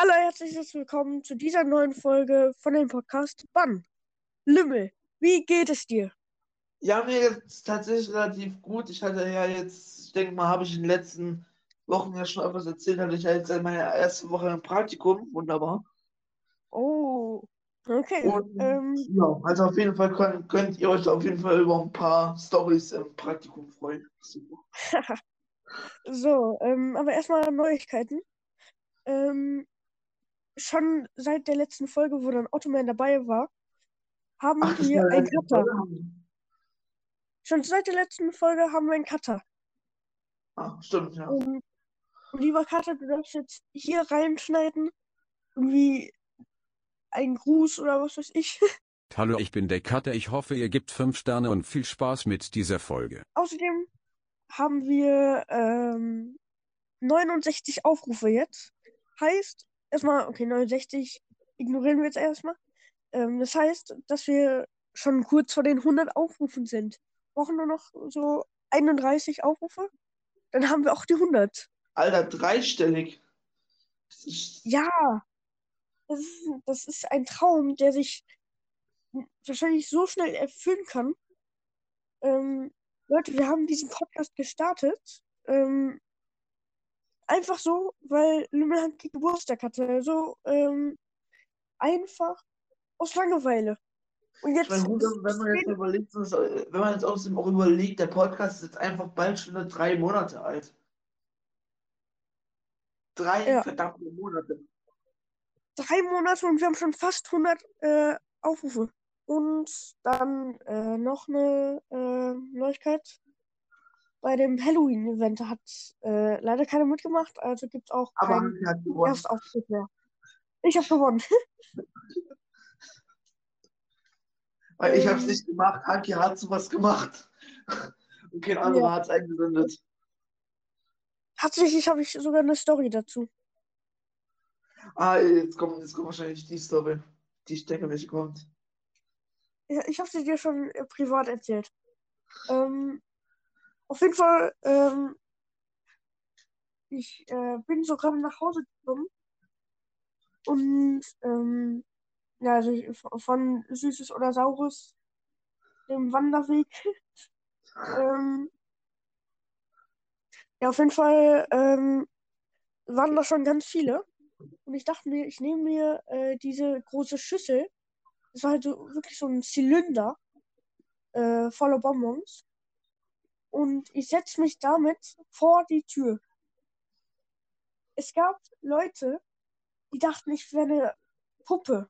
Allerherzliches willkommen zu dieser neuen Folge von dem Podcast Bann. Lümmel, wie geht es dir? Ja, mir geht's tatsächlich relativ gut. Ich hatte ja jetzt, ich denke mal, habe ich in den letzten Wochen ja schon etwas erzählt, hatte ich ja jetzt meine erste Woche im Praktikum. Wunderbar. Oh, okay. Und Ähm, ja, also auf jeden Fall könnt, könnt ihr euch auf jeden Fall über ein paar Stories im Praktikum freuen. So, ähm, aber erstmal Neuigkeiten. Ähm, schon seit der letzten Folge, wo dann Ottoman dabei war, haben Ach, wir einen Cutter. Schon seit der letzten Folge haben wir einen Cutter. Ah, stimmt, ja. Und lieber Cutter, du darfst jetzt hier reinschneiden, irgendwie einen Gruß oder was weiß ich. Hallo, ich bin der Cutter. Ich hoffe, ihr gebt 5 Sterne und viel Spaß mit dieser Folge. Außerdem haben wir ähm, 69 Aufrufe jetzt. Heißt, erstmal, okay, 69 ignorieren wir jetzt erstmal. Ähm, das heißt, dass wir schon kurz vor den 100 Aufrufen sind. Brauchen nur noch so 31 Aufrufe. Dann haben wir auch die 100. Alter, dreistellig. Ja, das ist, das ist ein Traum, der sich wahrscheinlich so schnell erfüllen kann. Ähm, Leute, wir haben diesen Podcast gestartet. Ähm, einfach so, weil Lümmelhand Geburtstag hatte. So ähm, einfach aus Langeweile. Und jetzt meine, gut, wenn man jetzt überlegt, wenn man jetzt außerdem auch überlegt, der Podcast ist jetzt einfach bald schon drei Monate alt. Drei Ja. verdammte Monate. drei Monate und wir haben schon fast 100 äh, Aufrufe. Und dann äh, noch eine äh, Neuigkeit. Bei dem Halloween-Event hat äh, leider keiner mitgemacht, also gibt es auch Aber keinen. Erstauftritt mehr. Ich habe gewonnen. Weil ich habe es Ähm. nicht gemacht. Hanki hat sowas gemacht. Und kein anderer Ja. hat es eingesendet. Tatsächlich habe ich sogar eine Story dazu. Ah, jetzt kommt, jetzt kommt wahrscheinlich die Story, die ich denke, welche kommt. Ja, ich habe sie dir schon äh, privat erzählt. Ähm, auf jeden Fall, ähm, ich äh, bin so gerade nach Hause gekommen und ähm, ja, also ich, von Süßes oder Saures, dem Wanderweg. ähm, ja, auf jeden Fall ähm, waren da schon ganz viele. Und ich dachte mir, ich nehme mir äh, diese große Schüssel. Das war halt so wirklich so ein Zylinder äh, voller Bonbons. Und ich setze mich damit vor die Tür. Es gab Leute, die dachten, ich wäre eine Puppe,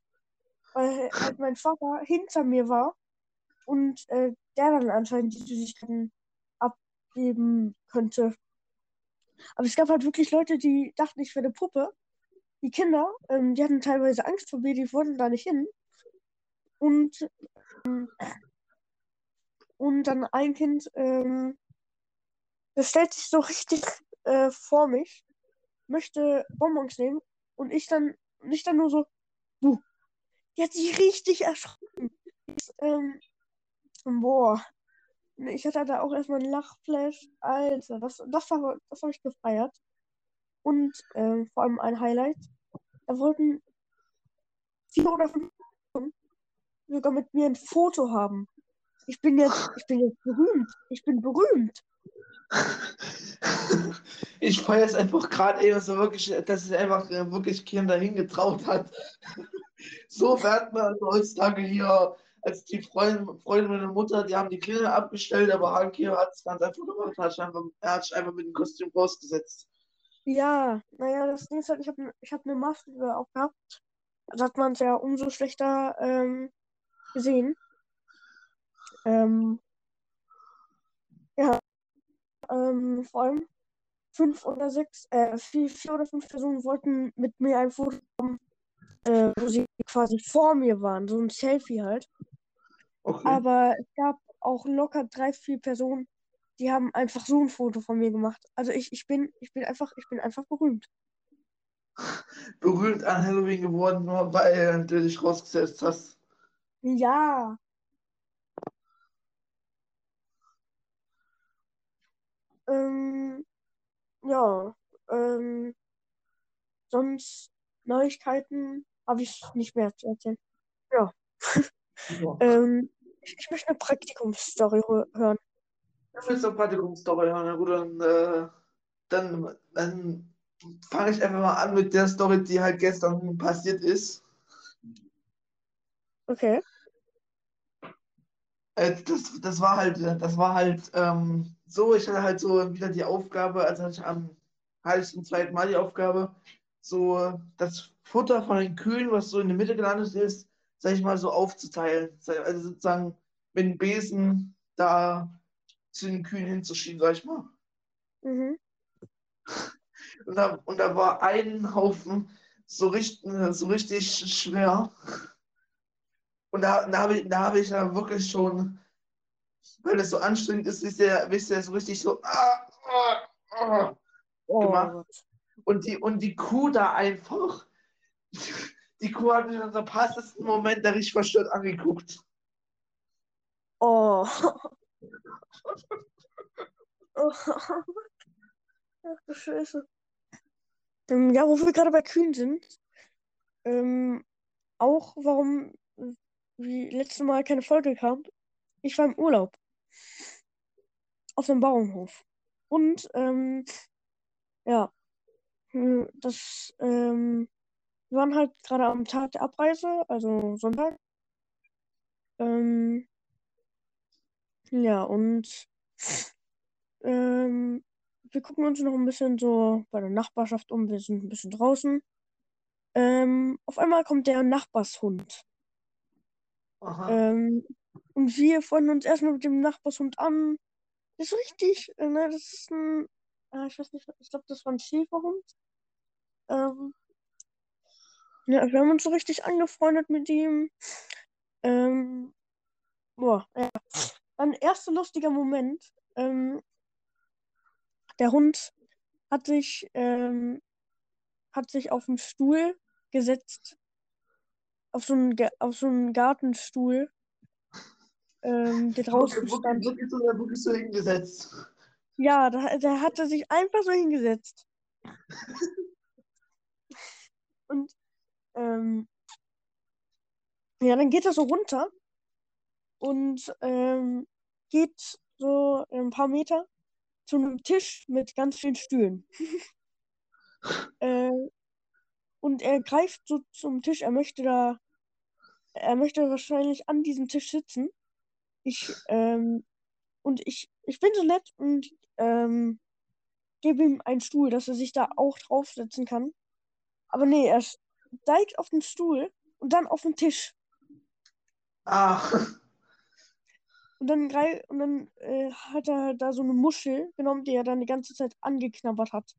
weil halt mein Vater hinter mir war und äh, der dann anscheinend die Süßigkeiten abgeben könnte. Aber es gab halt wirklich Leute, die dachten, ich wäre eine Puppe. Die Kinder, ähm, die hatten teilweise Angst vor mir, die wollten da nicht hin. Und, ähm, und dann ein Kind, ähm, das stellt sich so richtig äh, vor mich, möchte Bonbons nehmen und ich dann, und ich dann nur so, buh. Die hat sich richtig erschrocken. Ähm, boah. Ich hatte da auch erstmal einen Lachflash. Alter, das, das, war, das habe ich gefeiert. Und ähm, vor allem ein Highlight. Da wollten vier oder fünf sogar mit mir ein Foto haben. Ich bin jetzt, ich bin jetzt berühmt. Ich bin berühmt. Ich feiere es einfach gerade, dass er wirklich, dass es einfach äh, wirklich Kinder hingetraut hat. So wird man also heutzutage hier, als die Freundin, Freundin meiner Mutter, die haben die Kinder abgestellt, aber Hanki hat es ganz einfach gemacht, hat sich einfach, er hat sich einfach mit dem Kostüm rausgesetzt. Ja, naja, das Ding ist halt, ich habe ich hab eine Maske aufgehabt. Da hat man es ja umso schlechter ähm, gesehen. Ähm, ja, ähm, vor allem fünf oder sechs, äh, vier, vier oder fünf Personen wollten mit mir ein Foto haben, äh, wo sie quasi vor mir waren, so ein Selfie halt. Okay. Aber es gab auch locker drei, vier Personen, die haben einfach so ein Foto von mir gemacht. Also ich, ich bin, ich bin einfach, ich bin einfach berühmt. Berühmt an Halloween geworden, nur weil du dich rausgesetzt hast. Ja. Ähm, ja, ähm, sonst Neuigkeiten habe ich nicht mehr zu erzählen. Ja. Ja. Ähm, ich, ich möchte eine Praktikumsstory hö- hören. Ich will so Praktikumsstory hören. Na gut, dann, äh, dann, dann fange ich einfach mal an mit der Story, die halt gestern passiert ist. Okay. Äh, das, das war halt, das war halt ähm, so, ich hatte halt so wieder die Aufgabe, also hatte ich am, hatte ich zum zweiten Mal die Aufgabe, so das Futter von den Kühen, was so in der Mitte gelandet ist, sag ich mal, so aufzuteilen. Also sozusagen mit dem Besen da zu den Kühen hinzuschieben, sag ich mal. Mhm. Und da, und da war ein Haufen so richtig, so richtig schwer. Und da, da habe ich, da habe ich ja wirklich schon, weil das so anstrengend ist, wisst ihr, wisst ihr, so richtig so ah, ah, ah, Oh gemacht. Und die, und die Kuh da einfach, die Kuh hat mich in unserem passesten Moment da richtig verstört angeguckt. Oh. oh. Ach du Scheiße. Ähm, ja, wo wir gerade bei Kühen sind. Ähm, auch warum wie letztes Mal keine Folge kam. Ich war im Urlaub. Auf dem Bauernhof. Und ähm, ja, hm, das, ähm, wir waren halt gerade am Tag der Abreise, also Sonntag. Ähm, ja, und ähm, wir gucken uns noch ein bisschen so bei der Nachbarschaft um. Wir sind ein bisschen draußen. Ähm, auf einmal kommt der Nachbarshund. Aha. Ähm, und wir freuen uns erstmal mit dem Nachbarshund an. Das ist richtig, äh, ne, das ist ein, äh, ich weiß nicht, ich glaube, das war ein Schäferhund. Ähm, ja, wir haben uns so richtig angefreundet mit ihm. Ähm, boah, ja. Ein erster lustiger Moment. Ähm, der Hund hat sich, ähm, hat sich auf den Stuhl gesetzt. Auf so einen, auf so einen Gartenstuhl, ähm, der draußen Wirklich, wirklich, stand. wirklich, so, wirklich so hingesetzt. Ja, da, da hat er sich einfach so hingesetzt. Und ähm, ja, dann geht er so runter und ähm, geht so ein paar Meter zu einem Tisch mit ganz vielen Stühlen. äh, und er greift so zum Tisch. Er möchte da, er möchte wahrscheinlich an diesem Tisch sitzen. Ich, ähm, und ich, ich bin so nett und ähm, gebe ihm einen Stuhl, dass er sich da auch draufsetzen kann. Aber nee, er steigt auf den Stuhl und dann auf den Tisch. Ah, Und dann, und dann äh, hat er da so eine Muschel genommen, die er dann die ganze Zeit angeknabbert hat.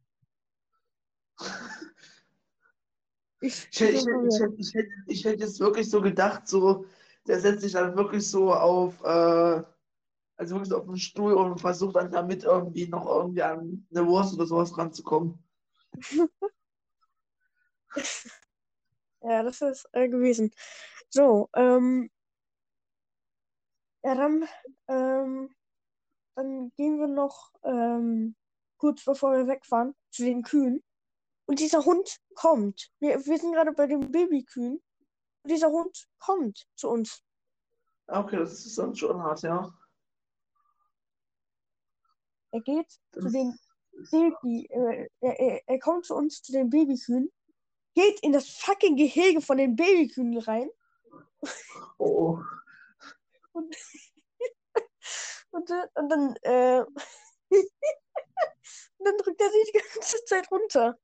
Ich, ich, hätte- ich, ich, hätte- ich hätte jetzt wirklich so gedacht, so, der setzt sich dann wirklich so auf, äh, also wirklich auf den Stuhl und versucht dann damit irgendwie noch irgendwie an eine Wurst oder sowas ranzukommen. Ja, das ist äh, gewesen. So, ähm, ja, dann, ähm, dann gehen wir noch ähm, kurz bevor wir wegfahren zu den Kühen. Und dieser Hund kommt. Wir, wir sind gerade bei den Babykühen. Und dieser Hund kommt zu uns. Okay, das ist dann schon hart, ja. Er geht zu Das, den Baby, äh, er, er, kommt zu uns zu den Babykühen, geht in das fucking Gehege von den Babykühen rein oh, und, und, äh, und dann, äh, und dann drückt er sich die ganze Zeit runter.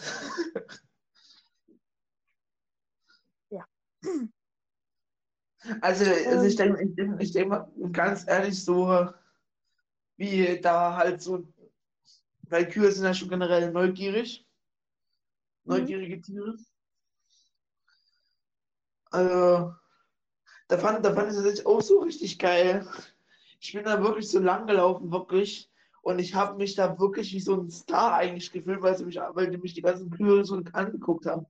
Ja. Also, also ich Ähm, denke, ich denke, ich denke mal, ganz ehrlich, so wie da halt so, weil Kühe sind ja schon generell neugierig, mhm. neugierige Tiere. Also, da fand, da fand ich das auch so richtig geil. Ich bin da wirklich so lang gelaufen, wirklich. Und ich habe mich da wirklich wie so ein Star eigentlich gefühlt, weil, sie mich, weil die mich die ganzen Kühe so angeguckt haben.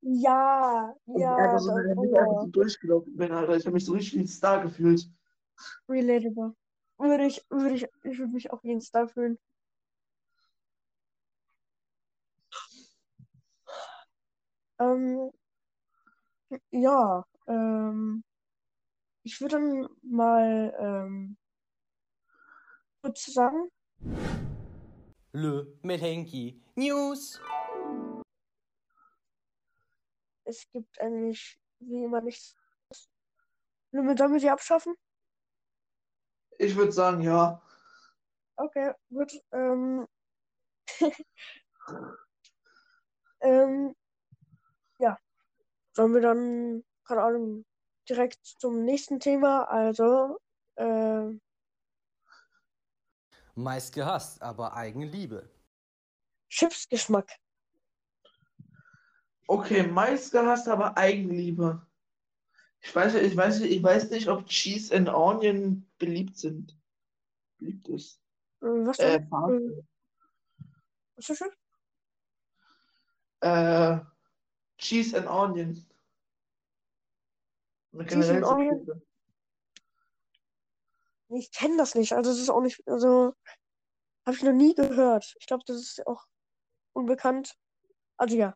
Ja, und ja. Ich so, das ich einfach so durchgelaufen bin, Alter. Ich habe mich so richtig wie ein Star gefühlt. Relatable. Würde ich, würde ich, ich würde mich auch wie ein Star fühlen. Ähm, ja, ähm, ich würde dann mal ähm, kurz sagen, Le Melenki News. es gibt eigentlich wie immer nichts. Limit sollen wir sie abschaffen? Ich würde sagen, ja. Okay, gut. Ähm, ähm, ja, sollen wir dann, keine Ahnung, direkt zum nächsten Thema, also, äh, Meist gehasst, aber Eigenliebe. Chipsgeschmack. Okay, meist gehasst, aber Eigenliebe. Ich weiß, ich weiß, ich weiß nicht, ob Cheese and Onion beliebt sind. Beliebt ist. Äh, Was Äh, Äh, was ist das? äh, Cheese and Onion. Cheese and Onion? Ich kenne das nicht, also das ist auch nicht, also habe ich noch nie gehört. Ich glaube, das ist auch unbekannt. Also ja.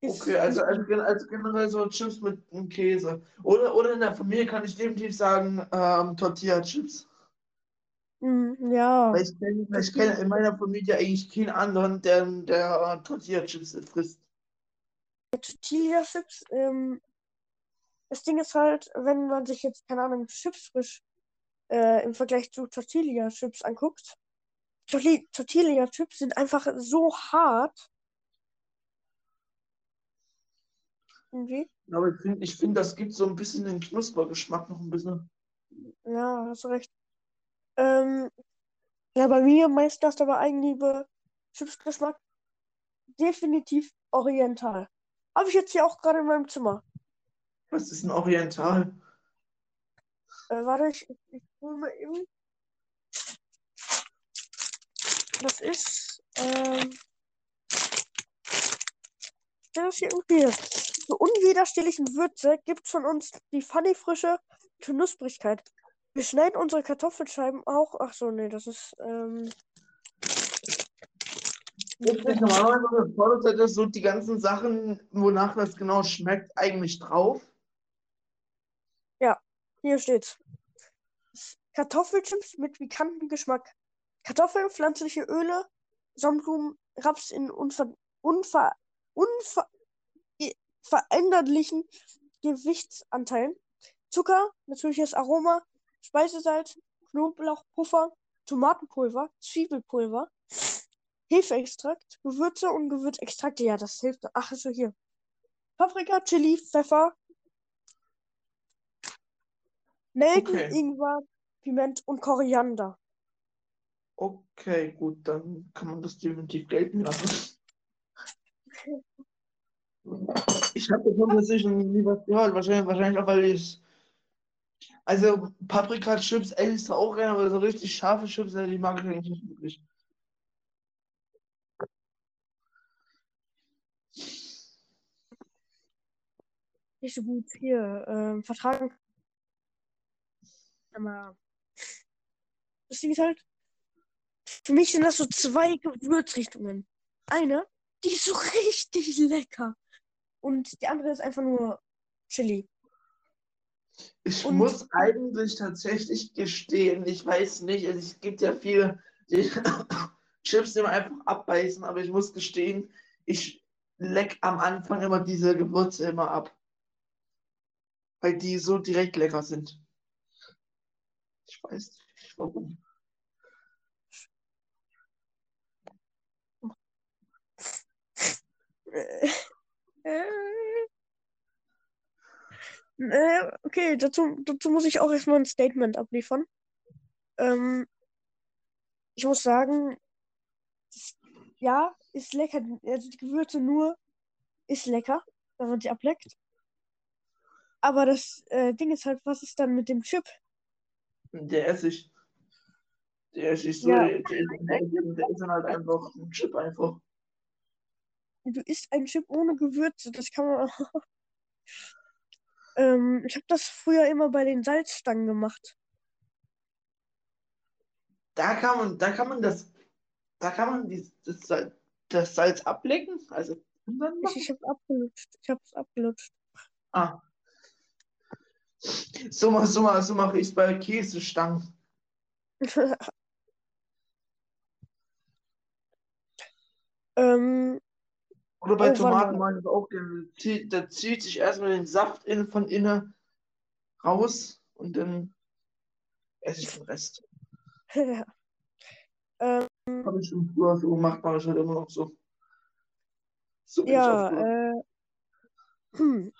Ist- Okay, also, also, also generell so Chips mit einem Käse. Oder, oder in der Familie kann ich definitiv sagen, ähm, Tortilla-Chips. Mm, ja. Weil ich kenne kenn in meiner Familie eigentlich keinen anderen, der, der äh, Tortilla-Chips frisst. Tortilla-Chips, ähm, das Ding ist halt, wenn man sich jetzt, keine Ahnung, Chips frisch äh, im Vergleich zu Tortilla-Chips anguckt, Torti- Tortilla-Chips sind einfach so hart. Irgendwie. Aber ich finde, ich find, das gibt so ein bisschen den Knuspergeschmack noch ein bisschen. Ja, hast du recht. Ähm, ja, bei mir meist das aber Eigenliebe, Chipsgeschmack, definitiv oriental. Habe ich jetzt hier auch gerade in meinem Zimmer. Was ist ein Oriental? Äh, warte, ich, ich, hole mal eben. Das ist, ähm, das hier irgendwie. Zur unwiderstehlichen Würze gibt von uns die funny frische Knusprigkeit. Wir schneiden unsere Kartoffelscheiben auch. Ach so, nee, das ist, ähm, Gibt nicht normalerweise er so die ganzen Sachen, wonach das genau schmeckt, eigentlich drauf? Hier steht's. Kartoffelchips mit pikanten Geschmack. Kartoffeln, pflanzliche Öle, Sonnenblumen, Raps in unver, unver, unver, veränderlichen Gewichtsanteilen. Zucker, natürliches Aroma, Speisesalz, Knoblauchpuffer, Tomatenpulver, Zwiebelpulver, Hefeextrakt, Gewürze und Gewürzextrakte. Ja, das hilft. Ach, so hier. Paprika, Chili, Pfeffer, Nelken, Okay. Ingwer, Piment und Koriander. Okay, gut, dann kann man das definitiv gelten lassen. Ich habe davon tatsächlich noch nie was gehört. Wahrscheinlich, wahrscheinlich auch, weil ich. Also, Paprika-Chips esse ich auch gerne, aber so richtig scharfe Chips, äh, die mag ich eigentlich nicht wirklich. Nicht so gut hier ähm, vertragen. Aber das Ding ist halt, für mich sind das so zwei Gewürzrichtungen. Eine, die ist so richtig lecker. Und die andere ist einfach nur Chili. Ich Und- muss eigentlich tatsächlich gestehen, ich weiß nicht, also es gibt ja viele die Chips, die man einfach abbeißen, aber ich muss gestehen, ich leck am Anfang immer diese Gewürze immer ab. Weil die so direkt lecker sind. Weiß nicht warum. Okay, dazu, dazu muss ich auch erstmal ein Statement abliefern. Ähm, ich muss sagen, das, ja, ist lecker. Also die Gewürze nur ist lecker, wenn man sie ableckt. Aber das äh, Ding ist halt, was ist dann mit dem Chip? Der Essig. Der Essig so, Ja. der, der, der, der ist dann halt einfach ein Chip einfach. Du isst einen Chip ohne Gewürze, das kann man. ähm, ich habe das früher immer bei den Salzstangen gemacht. Da kann man, da kann man das, da kann man die, das, das Salz ablecken. Also Ich, ich hab's abgelutscht. Ich hab's abgelutscht. Ah. So mach, so mach, so mache ich es bei Käsestangen. ähm, Oder bei warte Tomaten mache ich auch gerne. Da zieht sich erstmal den Saft innen von innen raus und dann esse ich den Rest. ja. ähm, Habe ich schon früher so gemacht, mache ich halt immer noch so. So ja, äh, hm.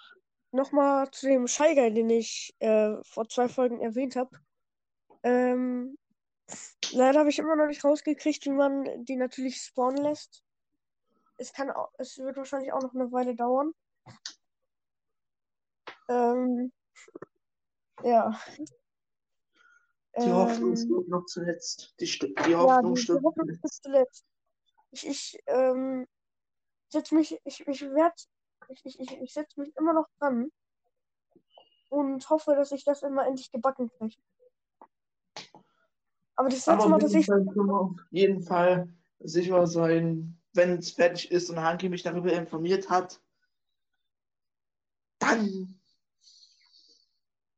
Nochmal zu dem Schallgeil, den ich äh, vor zwei Folgen erwähnt habe. Ähm, leider habe ich immer noch nicht rausgekriegt, wie man die natürlich spawnen lässt. Es kann auch, es wird wahrscheinlich auch noch eine Weile dauern. Ähm, ja. Die Hoffnung Ähm, stirbt noch zuletzt. Die, St- die ja, Hoffnung die, die stirbt Hoffnung zuletzt. Ich, ich ähm, setz mich, ich, ich werd, ich, ich, ich, ich setze mich immer noch dran und hoffe, dass ich das immer endlich gebacken kriege. Aber das letzte Mal, dass jeden ich, auf jeden Fall sicher sein, wenn es fertig ist und Hanki mich darüber informiert hat, dann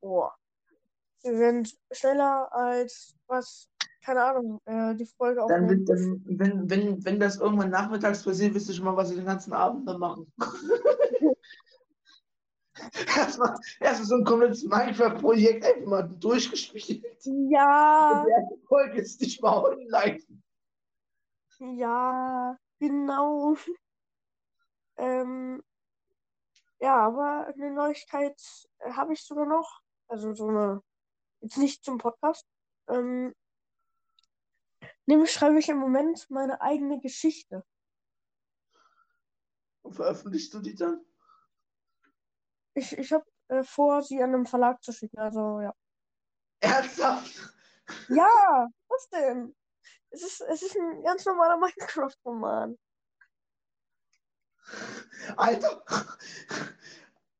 boah, wir sind schneller als was, keine Ahnung, äh, die Folge Dann, aufnehmen. wird- dann wenn, wenn, wenn das irgendwann nachmittags passiert, wisst ihr schon mal, was wir den ganzen Abend dann machen. erstmal, erstmal so ein komplettes Minecraft-Projekt einfach mal durchgespielt. Ja, Und die erste Folge ist nicht mal online. ja, genau. Ähm, ja, aber eine Neuigkeit äh, habe ich sogar noch. Also so eine, jetzt nicht zum Podcast. Ähm, nämlich schreibe ich im Moment meine eigene Geschichte. Und veröffentlichst du die dann? Ich, ich habe äh, vor, sie an einen Verlag zu schicken. Also ja. Ernsthaft? Ja, was denn? Es ist, es ist ein ganz normaler Minecraft-Roman. Alter,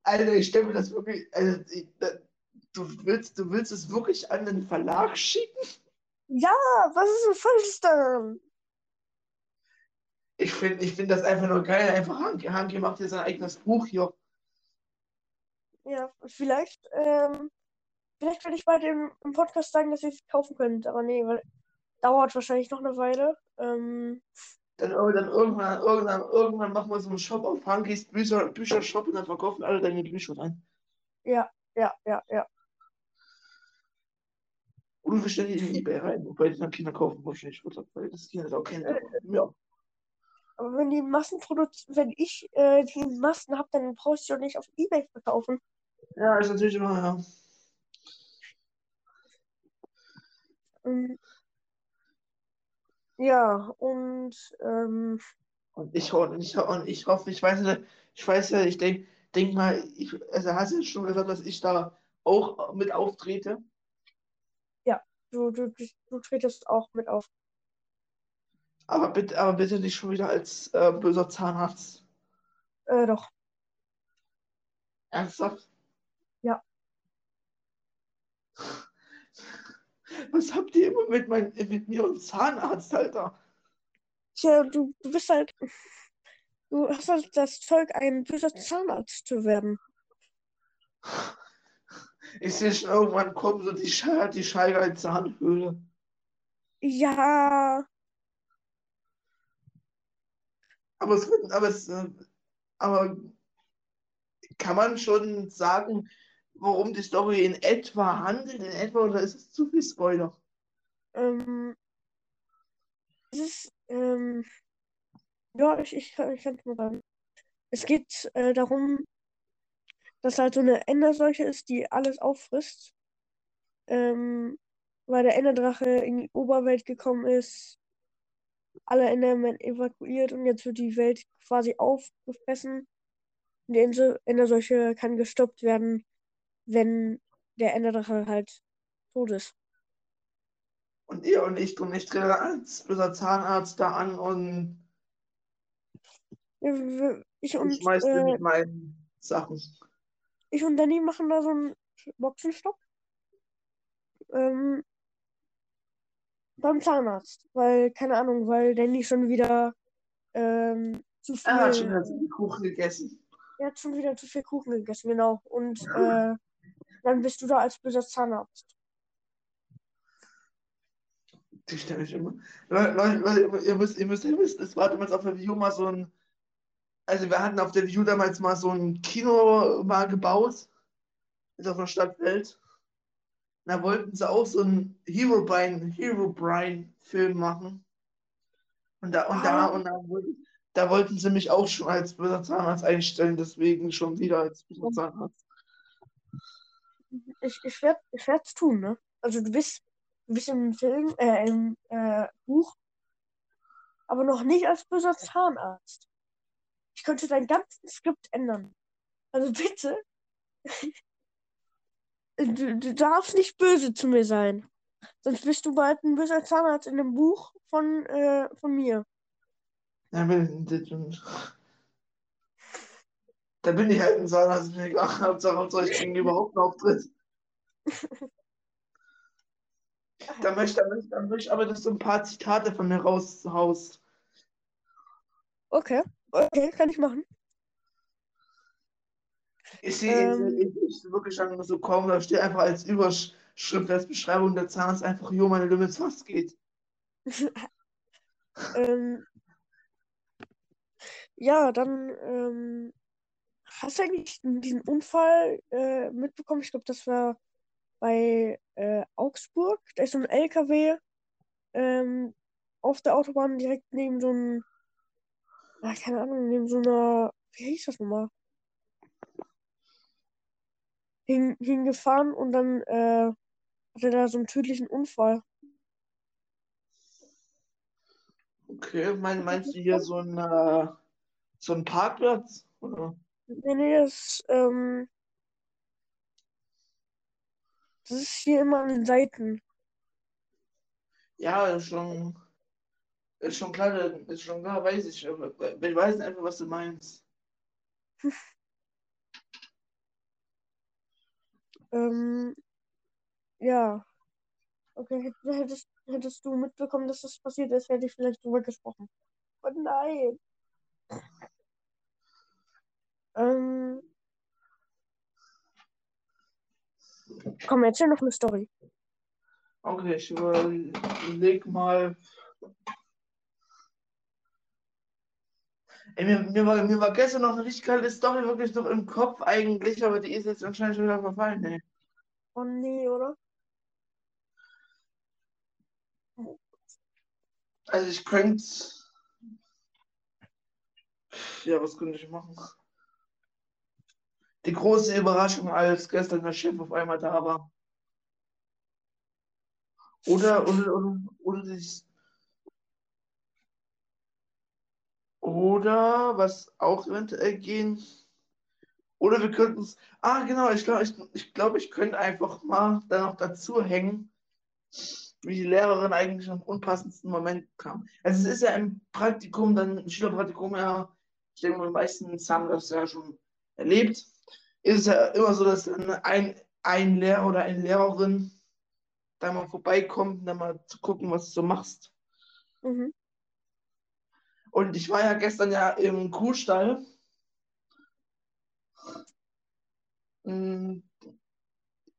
Alter, ich stelle mir das wirklich. Also, ich, du, willst, du willst es wirklich an den Verlag schicken? Ja, was ist denn falsch daran? Ich finde ich find das einfach nur geil. Einfach Hanki, Hanki macht hier sein eigenes Buch hier. Ja, vielleicht, ähm, vielleicht werde ich bei dem im Podcast sagen, dass ihr es kaufen könnt. Aber nee, weil dauert wahrscheinlich noch eine Weile. Ähm, Dann, dann irgendwann, irgendwann, irgendwann machen wir so einen Shop auf Hankis Bücher, Büchershop und dann verkaufen alle deine Bücher rein. ja, ja, ja, ja. Und wir stellen die in Ebay rein, wobei die dann Kinder kaufen wahrscheinlich weil das Kinder auch kennen. Ja. Aber wenn die Massenprodukt, wenn ich äh, die Massen habe, dann brauchst du doch nicht auf Ebay verkaufen. Ja, ist natürlich immer, ja. Ähm, ja, und ähm, Und ich, und ich, und ich hoffe, ich weiß ja, ich weiß ja, ich denke denk mal, ich, also hast du ja schon gesagt, dass ich da auch mit auftrete. du, du, du, du tretest auch mit auf. Aber bitte, aber bitte nicht schon wieder als äh, böser Zahnarzt. Äh, doch. Ernsthaft? Was habt ihr immer mit, mein, mit mir und Zahnarzt, Alter? Tja, du, du bist halt. Du hast halt das Zeug, ein böser Zahnarzt zu werden. Ich sehe schon irgendwann kommen so die, Sche die Scheiger Zahnhöhle. Ja, Aber es aber es, äh, aber kann man schon sagen, worum die Story in etwa handelt, in etwa, oder ist es zu viel Spoiler? ähm. Es ist, ähm. Ja, ich, ich, kann- ich kann es mal sagen. Es geht äh, darum, dass halt so eine Enderseuche ist, die alles auffrisst. Ähm, weil der Enderdrache in die Oberwelt gekommen ist, alle Endermen evakuiert und jetzt wird die Welt quasi aufgefressen. Die Ende- Enderseuche kann gestoppt werden, wenn der Enderdrache halt tot ist. Und ihr und ich und ich trete als böser Zahnarzt da an und Ja, Ich und, ich schmeiß äh, mit meinen Sachen. ich und Danny machen da so einen Boxenstopp. Ähm, beim Zahnarzt. Weil, keine Ahnung, weil Danny schon wieder ähm, zu Er hat schon viel. wieder zu viel Kuchen gegessen. Er hat schon wieder zu viel Kuchen gegessen, genau. Und äh, dann bist du da als böser Zahnarzt. Die stelle ich immer. Leute, Leute, ihr müsst, ihr müsst ja wissen, es war damals auf der View mal so ein. Also wir hatten auf der View damals mal so ein Kino mal gebaut. Ist auf der Stadtwelt. Da wollten sie auch so einen Hero Brian, Hero Brian Film machen. Und da, und da, Ah. und da, wollten- da wollten sie mich auch schon als böser Zahnarzt einstellen, deswegen schon wieder als böser Zahnarzt. Ich, ich werde ich es tun, ne? Also du bist, du bist im Film, äh, im äh, Buch, aber noch nicht als böser Zahnarzt. Ich könnte dein ganzes Skript ändern. Also bitte. Du, du darfst nicht böse zu mir sein. Sonst bist du bald ein böser Zahnarzt in dem Buch von, äh, von mir. Ja, bin, das- da bin ich halt ein Zahnarzt, ist mir egal. Hauptsache, Hauptsache ich kriege überhaupt einen Auftritt. Da möchte, da möchte, da möchte ich aber, dass du ein paar Zitate von mir raushaust. Okay, okay, kann ich machen. Ich sehe Ähm. ich, ich, ich wirklich schon so kaum, da steht einfach als Überschrift, als Beschreibung der Zahnarzt einfach, jo, meine Limits fast geht. Ähm, ja, dann ähm, hast du eigentlich diesen Unfall äh, mitbekommen? Ich glaube, das war bei äh, Augsburg. Da ist so ein LKW ähm, auf der Autobahn direkt neben so einem, ja, keine Ahnung, neben so einer, wie hieß das nochmal? Hin, hingefahren und dann äh, hatte da so einen tödlichen Unfall. Okay, mein, meinst du hier so ein, äh, so ein Parkplatz? Oder? Nee, nee, das, ähm, das ist hier immer an den Seiten. Ja, ist schon, ist schon klar, ist schon klar, weiß ich. Ich weiß einfach, was du meinst. Ähm, ja. Okay, hätt- hättest, hättest du mitbekommen, dass das passiert ist, hätte ich vielleicht drüber gesprochen. Oh nein. Ähm, komm, erzähl noch eine Story. Okay, ich überleg mal. Ey, mir, mir, war, mir war gestern noch eine richtig geile Story wirklich noch im Kopf eigentlich, aber die ist jetzt anscheinend schon wieder verfallen. Ey. Oh nee, oder? Also ich könnte. Ja, was könnte ich machen? Die große Überraschung, als gestern der Chef auf einmal da war. Oder, oder, oder, oder, das- oder was auch eventuell gehen. Oder wir könnten es. Ah, genau, ich glaube, ich, ich, glaub, ich könnte einfach mal da noch dazu hängen, wie die Lehrerin eigentlich am unpassendsten Moment kam. Also es ist ja im Praktikum, dann ein Schülerpraktikum, ja, ich denke mal, die meisten haben das ja schon erlebt. Ist es ja immer so, dass ein, ein Lehrer oder eine Lehrerin da mal vorbeikommt, dann mal zu gucken, was du so machst. Mhm. Und ich war ja gestern ja im Kuhstall.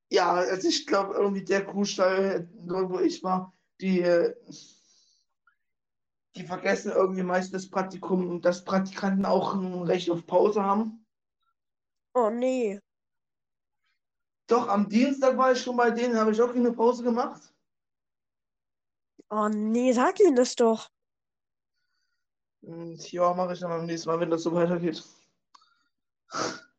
Ja, also ich glaube, irgendwie der Kuhstall, dort wo ich war, die, die vergessen irgendwie meistens das Praktikum, dass Praktikanten auch ein Recht auf Pause haben. Oh nee. Doch, am Dienstag war ich schon bei denen, habe ich auch eine Pause gemacht. Oh nee, sag ihnen das doch. Und ja, mache ich dann beim nächsten Mal, wenn das so weitergeht.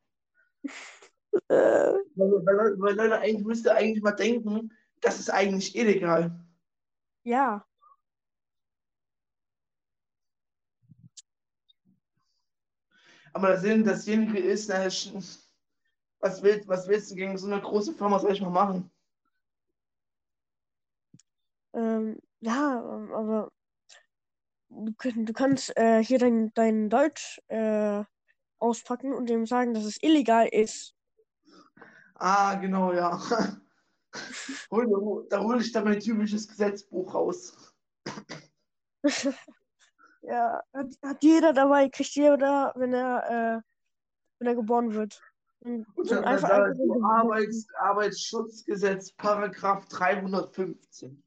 Äh, Weil, Leute eigentlich müsste eigentlich mal denken, das ist eigentlich illegal. ja. Aber das, Sinn- dasjenige ist, na, was willst, was willst du gegen so eine große Firma, soll ich mal machen? Ähm, ja, aber du, du kannst äh, hier dein, dein Deutsch äh, auspacken und dem sagen, dass es illegal ist. Ah, genau, ja. Hol, da hole ich dann mein typisches Gesetzbuch raus. Ja, hat, hat jeder dabei, kriegt jeder, wenn er, äh, wenn er geboren wird. Und Und dann, einfach, da so Arbeits, Arbeitsschutzgesetz, Paragraph 315.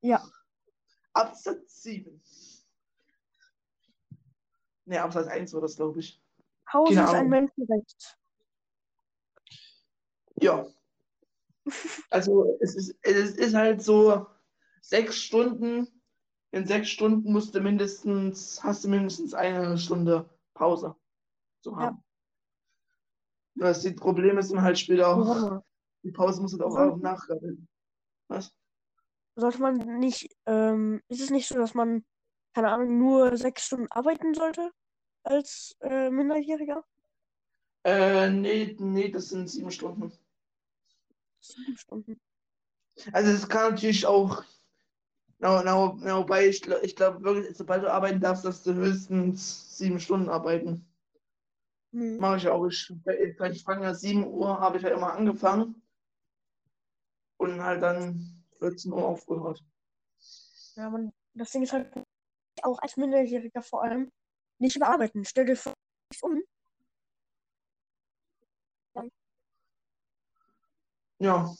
Ja. Absatz 7. Ne, Absatz 1 war das, glaube ich. Haus Keine ist ein. Menschenrecht. Ja. Also es ist, es ist halt so sechs Stunden. In sechs Stunden musst du mindestens, hast du mindestens eine Stunde Pause zu haben. Ja. Das die Probleme sind halt später auch, die Pause muss halt auch Sollte- nachregeln. Was? Sollte man nicht, ähm, ist es nicht so, dass man, keine Ahnung, nur sechs Stunden arbeiten sollte als äh, Minderjähriger? Äh, nee, nee, das sind sieben Stunden. Sieben Stunden. Also es kann natürlich auch, na, na, na, wobei ich, ich glaube wirklich, sobald du arbeiten darfst, dass du höchstens sieben Stunden arbeiten. Hm. Mache ich auch. Ich, ich fange ja 7 Uhr, habe ich ja immer angefangen. Und halt dann 14 Uhr aufgehört. Ja, man, das Ding ist halt auch als Minderjähriger vor allem nicht überarbeiten. Stell dir vor, du um. Ja.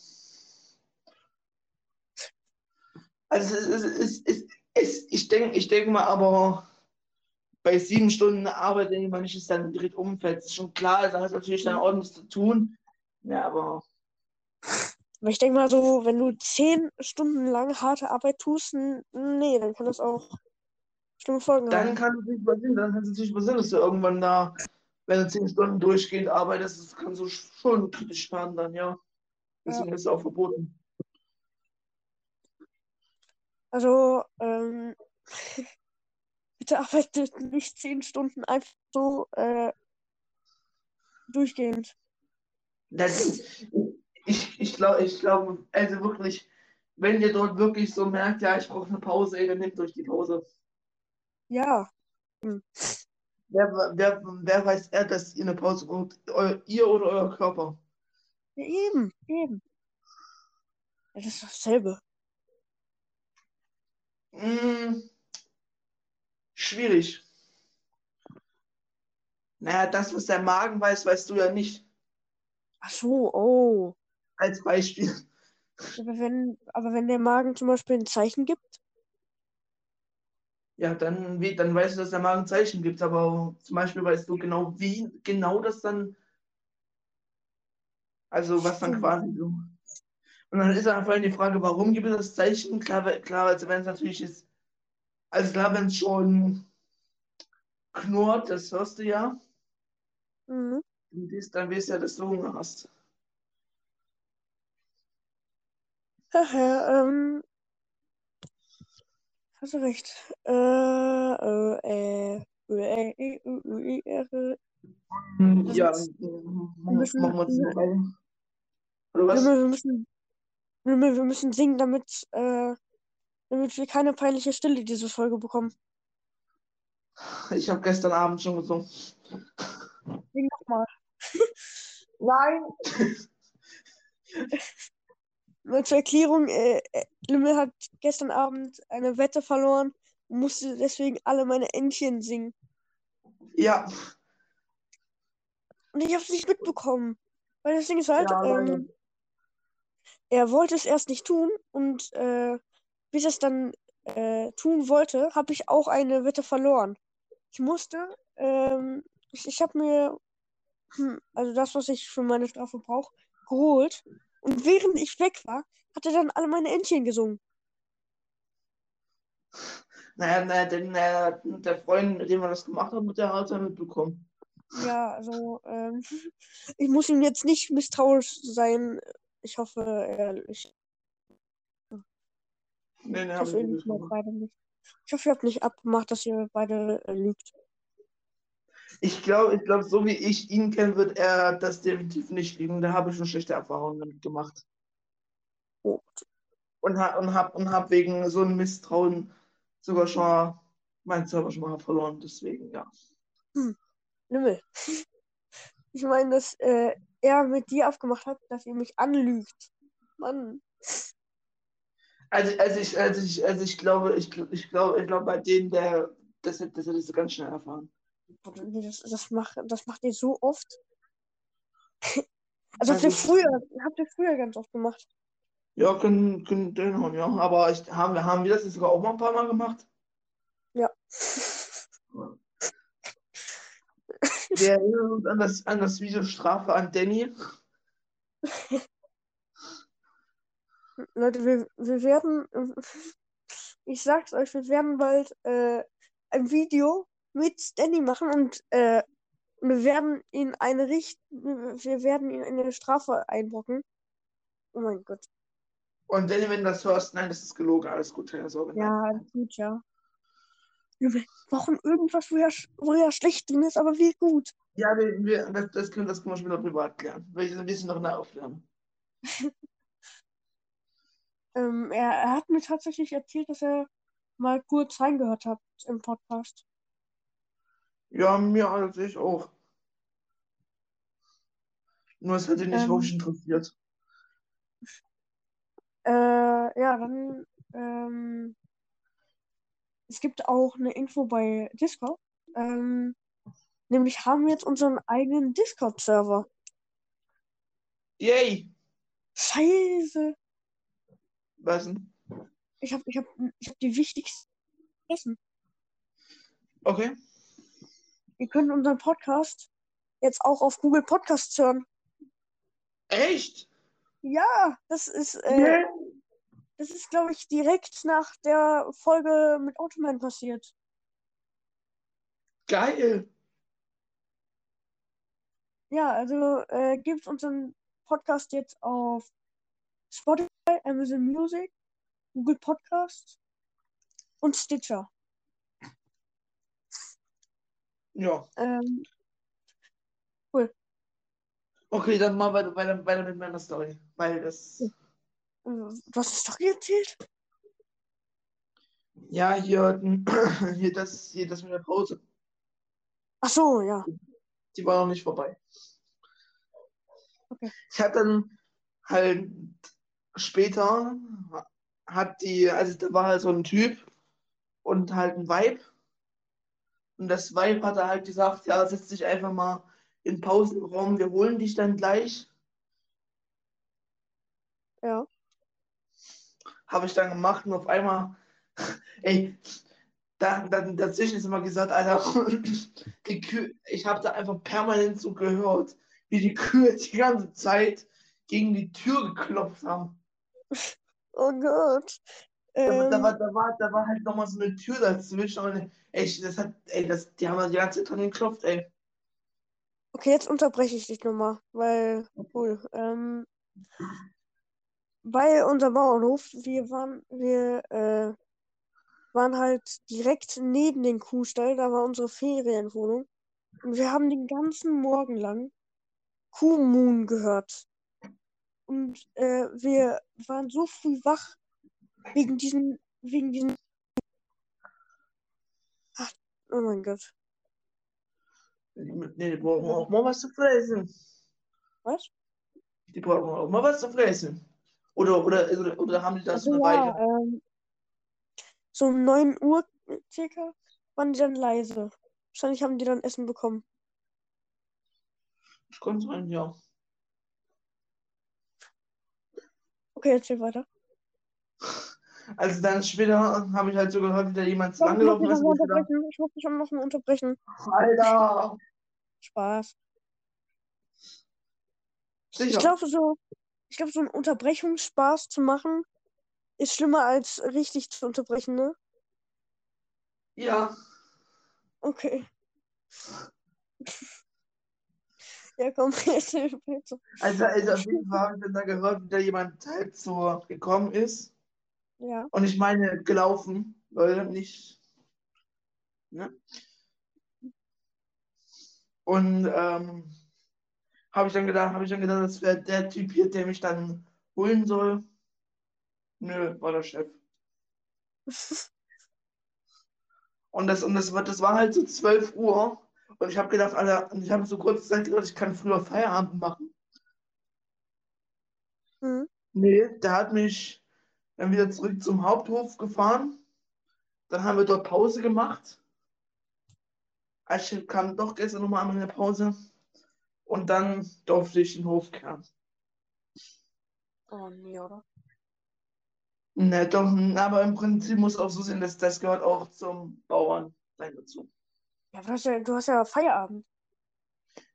Also es ist, es ist, ich denke, ich denke mal, aber bei sieben Stunden Arbeit, denke ich mal, nicht ist dann direkt umfällt. Das ist schon klar, da hast du natürlich dann ordentlich zu tun. Ja, aber ich denke mal so, wenn du zehn Stunden lang harte Arbeit tust, nee, dann kann das auch schlimme Folgen dann haben. kann es nicht passieren, dann kann es natürlich passieren, dass du irgendwann da, wenn du zehn Stunden durchgehend arbeitest, das kann so schon kritisch werden dann, ja. Deswegen ist es auch verboten. Also, ähm, bitte arbeitet nicht zehn Stunden einfach so äh, durchgehend. Das, ich ich glaube, ich glaube, also wirklich, wenn ihr dort wirklich so merkt, ja, ich brauche eine Pause, ey, dann nehmt euch die Pause. Ja, Wer, wer, wer weiß er, dass ihr eine Pause braucht? Eu, ihr oder euer Körper? ja eben, eben. Das ist dasselbe. Hm, schwierig. Naja, das, was der Magen weiß, weißt du ja nicht. Ach so, oh. Als Beispiel. Aber wenn, aber wenn der Magen zum Beispiel ein Zeichen gibt, Ja, dann, dann weißt du, dass der Magen Zeichen gibt, aber zum Beispiel weißt du genau, wie genau das dann, also was dann quasi so. Und dann ist einfach die Frage, warum gibt es das Zeichen? Klar, klar also wenn es natürlich ist, also klar, wenn es schon knurrt, das hörst du ja, mhm. und dann weißt du ja, dass du Hunger hast. Ach ja, ähm, hast du recht. Äh, äh, äh, äh, äh, äh, äh, äh, Das Ja, ist- machen müssen- machen wir uns eine Reihe. Oder was? Lümmel, wir müssen, Lümmel, wir müssen singen, damit, äh, damit wir keine peinliche Stille diese Folge bekommen. Ich habe gestern Abend schon gesungen. Sing nochmal. Nein! Nur zur Erklärung, äh, äh, Lümmel hat gestern Abend eine Wette verloren und musste deswegen alle meine Entchen singen. Ja, Und ich habe es nicht mitbekommen. Weil das Ding ist halt, Ja, ähm, er wollte es erst nicht tun und äh, bis er es dann äh, tun wollte, habe ich auch eine Wette verloren. Ich musste, ähm, ich, ich habe mir, hm, also das, was ich für meine Strafe brauche, geholt. Und während ich weg war, hat er dann alle meine Entchen gesungen. naja, naja, denn naja, der Freund, mit dem wir das gemacht haben, der hat er mitbekommen. Ja, also, ähm, ich muss ihm jetzt nicht misstrauisch sein. Ich hoffe, er, ich, Nee, nee, ich hoffe, nicht. Ich hoffe, ihr habt nicht abgemacht, dass ihr beide äh, lügt. Ich glaube, ich glaube, so wie ich ihn kenne, wird er das definitiv nicht liegen. Da habe ich schon schlechte Erfahrungen damit gemacht. Oh. Und habe und hab, und hab wegen so einem Misstrauen sogar schon mal meinen Server schon mal verloren. Deswegen, ja. Lümmel. Ich meine, dass äh, er mit dir abgemacht hat, dass ihr mich anlügt. Mann. Also, also ich, also ich, also ich glaube, ich, ich glaube, ich glaube, bei denen, der, das, das hättest du ganz schnell erfahren. Das, das, macht, das macht ihr so oft. Also habt ihr Also- früher, habt ihr früher ganz oft gemacht. Ja, können, können den hauen, ja. Aber ich, haben, wir, haben wir das nicht sogar auch mal ein paar Mal gemacht? Ja. Wir erinnern uns an das, an das Video Strafe an Danny. Leute, wir, wir werden, ich sag's euch, wir werden bald äh, ein Video mit Danny machen und äh, wir werden ihn eine Richt wir werden ihn eine Strafe einbrocken. Oh mein Gott. Und Danny, wenn du das hörst, nein, das ist gelogen, alles gut, keine Sorge. Ja, gut, ja. Wir brauchen irgendwas, wo er, sch- wo er schlecht drin ist, aber wir gut. Ja, wir, wir, das, das, können, das können wir später privat klären. Ich ein bisschen noch nachklären. Ähm, er, er hat mir tatsächlich erzählt, dass er mal kurz reingehört hat im Podcast. Ja, mir an sich auch. Nur es hat ihn nicht Ähm. wirklich interessiert. Äh, ja, dann, ähm, es gibt auch eine Info bei Discord. Ähm, nämlich haben wir jetzt unseren eigenen Discord-Server. Yay! Scheiße. Was denn? Ich hab, ich hab, ich hab die wichtigsten vergessen. Okay. Ihr könnt unseren Podcast jetzt auch auf Google Podcasts hören. Echt? Ja, das ist, äh, das ist, glaube ich, direkt nach der Folge mit Automan passiert. Geil. Ja, also äh, gebt unseren Podcast jetzt auf Spotify, Amazon Music, Google Podcast und Stitcher. Ja. Ähm, Okay, dann mal weiter, weiter, weiter mit meiner Story. Weil das. Äh, was ist doch erzählt? Ja, hier, hier, das, hier das mit der Pause. Ach so, ja. Die war noch nicht vorbei. Okay. Ich habe dann halt später hat die, also da war halt so ein Typ und halt ein Weib. Und das Weib hat er halt gesagt, ja, setz dich einfach mal in den Pausenraum, wir holen dich dann gleich. Ja. Habe ich dann gemacht und auf einmal, ey, da, dann dazwischen ist immer gesagt, Alter, die Kühe, ich habe da einfach permanent so gehört, wie die Kühe die ganze Zeit gegen die Tür geklopft haben. Oh Gott. Da, da, Ähm, war, da, war, da war halt nochmal so eine Tür dazwischen und ey, das hat, ey, das, die haben die ganze Zeit dran geklopft, ey. okay, jetzt unterbreche ich dich nochmal, weil, cool. Ähm, bei unserem Bauernhof, wir waren, wir äh, waren halt direkt neben den Kuhstall, da war unsere Ferienwohnung. Und wir haben den ganzen Morgen lang Kuhmuhen gehört. Und äh, wir waren so früh wach wegen diesen, wegen diesen. Ach, oh mein Gott. Nee, die brauchen auch mal was zu fressen. Was? Die brauchen auch mal was zu fressen. Oder, oder, oder, oder haben die das Also eine ja, Weile? ähm, so um 9 Uhr circa waren die dann leise. Wahrscheinlich haben die dann Essen bekommen. Das kann sein, ja. Okay, erzähl weiter. Also dann später habe ich halt so gehört, wie da jemand Ich langgelaufen ist. ich. Ich muss dich noch mal unterbrechen. Alter! Spaß. Ich Sicher. glaube, so, ich glaube, so einen Unterbrechungsspaß zu machen, ist schlimmer als richtig zu unterbrechen, ne? Ja. Okay. Ja, komm, bitte. Also, also auf jeden Fall habe ich dann da gehört, wie da jemand halt so gekommen ist. Ja. Und ich meine gelaufen, weil nicht. Ne? Und ähm, habe ich dann gedacht, habe ich dann gedacht, das wäre der Typ hier, der mich dann holen soll. Nö, war der Chef. Und das, und das, war- das war halt so 12 Uhr. Und ich habe gedacht, Alter, ich habe so kurz Zeit gedacht, ich kann früher Feierabend machen. Mhm. Nee, der hat mich dann wieder zurück zum Haupthof gefahren. Dann haben wir dort Pause gemacht. Ich kam doch gestern nochmal an meine Pause und dann durfte ich den Hof kehren. Oh nee, oder? Ne, doch, aber im Prinzip muss auch so sehen, dass das gehört auch zum Bauern sein dazu. Ja, du hast ja, du hast ja Feierabend.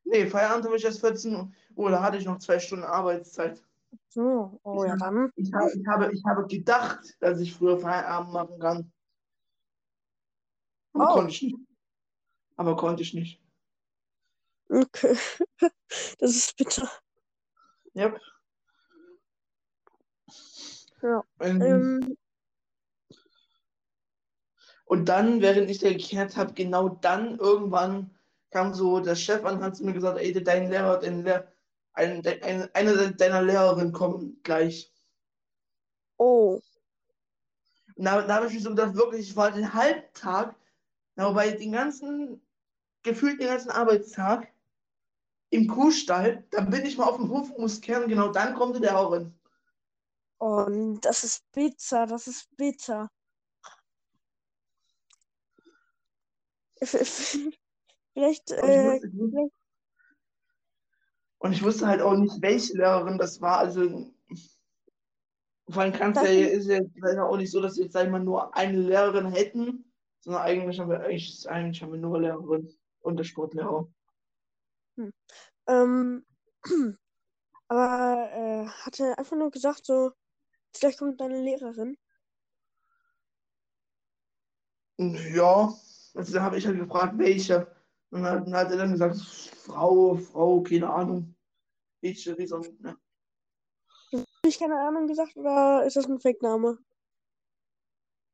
Nee, Feierabend habe ich erst 14 Uhr, da hatte ich noch zwei Stunden Arbeitszeit. So, oh ja, dann. Ich habe, ich habe, ich habe gedacht, dass ich früher Feierabend machen kann. Aber Oh. konnte ich nicht. Aber konnte ich nicht. Okay. Das ist bitter. Yep. Ja. Ähm, Ähm, Und dann, während ich da gekehrt habe, genau dann irgendwann kam so der Chef an und hat zu mir gesagt, ey, dein Lehrer, dein Lehr ein, ein, eine deiner Lehrerinnen kommt gleich. oh. Und da, da habe ich mir so gedacht, wirklich, ich war den Halbtag, wobei den ganzen, gefühlt den ganzen Arbeitstag im Kuhstall, dann bin ich mal auf dem Hof, muss kehren, genau dann kommt die Lehrerin. Und das ist bitter, das ist bitter. Vielleicht, Und ich, äh, wusste, und ich wusste halt auch nicht, welche Lehrerin das war. Also, vor allem kann es ja, ist ja leider auch nicht so, dass wir jetzt, sag ich mal, nur eine Lehrerin hätten, sondern eigentlich haben wir, eigentlich, eigentlich haben wir nur Lehrerin und der Sportlehrer. Ähm, aber äh, hat er einfach nur gesagt, so, vielleicht kommt deine Lehrerin. Ja, also da habe ich halt gefragt, welche. Und dann, hat er dann gesagt, Frau, Frau, keine Ahnung. Welche, wie so, ne. Habe ich keine Ahnung gesagt oder ist das ein Fake-Name?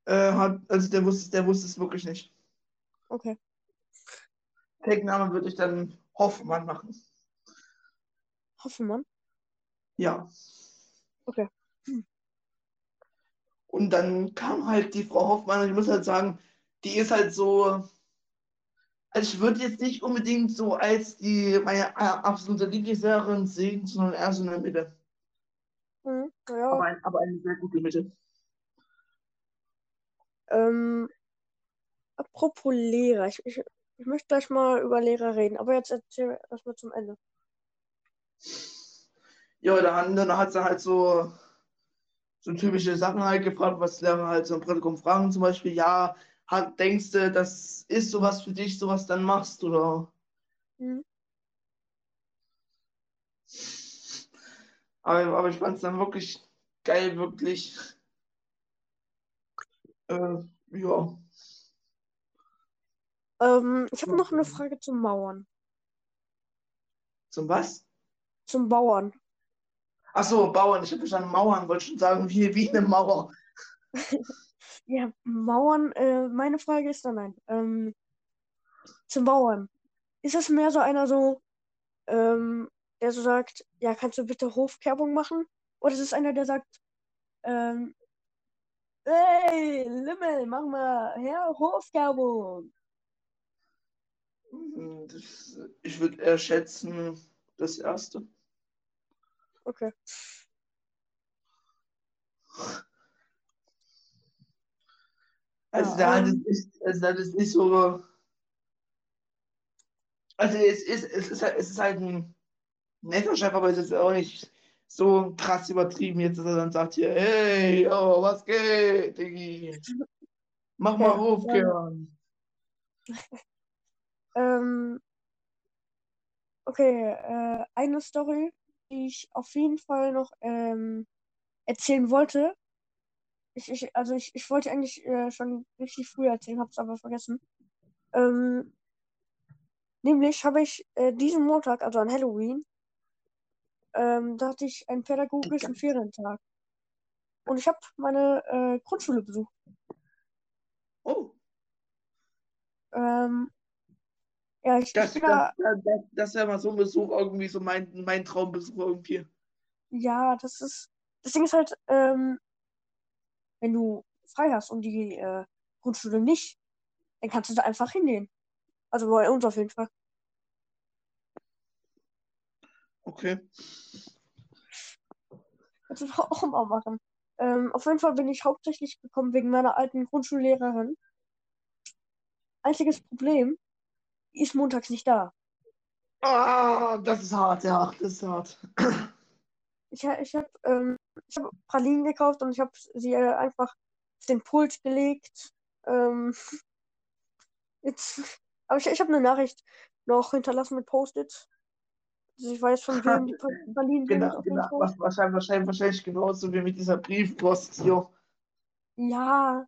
äh, hat, also der wusste, der wusste es wirklich nicht. Okay. Tag-Name würde ich dann Hoffmann machen. Hoffmann. Ja. Okay. Und dann kam halt die Frau Hoffmann und ich muss halt sagen, die ist halt so. Also ich würde jetzt nicht unbedingt so als die meine äh, absolute Lieblingslehrerin sehen, sondern eher so in der Mitte. Mhm. Ja. Aber, ein, aber eine sehr gute Mitte. Ähm, apropos Lehrer, ich, ich, ich möchte gleich mal über Lehrer reden, aber jetzt erzähl das mal zum Ende. Ja, dann, dann hat sie halt so, so typische Sachen halt gefragt, was Lehrer halt so im Praktikum fragen, zum Beispiel, ja, hat, denkst du, das ist sowas für dich, sowas dann machst, oder? Mhm. Aber, aber ich fand es dann wirklich geil, wirklich. Äh, ja. Ähm, ich habe noch eine Frage zum Mauern. Zum was? Zum Bauern. Ach so, Bauern, ich habe verstanden, Mauern, wollte schon sagen, wie, wie eine Mauer. Ja, Mauern, äh, meine Frage ist dann nein. Ähm, zum Bauern. Ist das mehr so einer so, ähm, der so sagt, ja, kannst du bitte Hofkerbung machen? Oder ist es einer, der sagt, ähm, hey, Limmel, mach mal her, Hofkerbung. Hm, Das, ich würde eher schätzen, das erste. Okay. Also Ja, da ähm, das ist, also das ist nicht so. Also es ist, es ist halt, es ist halt ein netter Chef, aber es ist auch nicht so krass übertrieben, jetzt dass er dann sagt hier, hey, oh, was geht, Diggi? Mach mal Okay, Hofkern. Ähm, okay, äh, eine Story, die ich auf jeden Fall noch ähm, erzählen wollte. Ich, ich, also ich, ich wollte eigentlich äh, schon richtig früh erzählen, habe es aber vergessen. Ähm, nämlich habe ich äh, diesen Montag, also an Halloween, ähm, da hatte ich einen pädagogischen Ferientag. Und ich habe meine äh, Grundschule besucht. Oh, Ähm, ja, ich, das, das, da, das, das wäre mal so ein Besuch, irgendwie so mein, mein Traumbesuch irgendwie. ja, das ist, das Ding ist halt, ähm, wenn du frei hast und die äh, Grundschule nicht, dann kannst du da einfach hingehen. Also bei uns auf jeden Fall. Okay. Kannst du auch mal machen. Ähm, auf jeden Fall bin ich hauptsächlich gekommen wegen meiner alten Grundschullehrerin. Einziges Problem, ist montags nicht da. Ah, das ist hart, ja, das ist hart. Ich, ich habe ähm, ich hab Pralinen gekauft und ich habe sie äh, einfach auf den Pult gelegt. Ähm, jetzt, aber ich, ich habe eine Nachricht noch hinterlassen mit Post-its. Also ich weiß von wem die Pra- Pralinen sind. Genau, jeden genau. Wahrscheinlich, wahrscheinlich, wahrscheinlich genauso wie mit dieser Briefpost hier. Ja.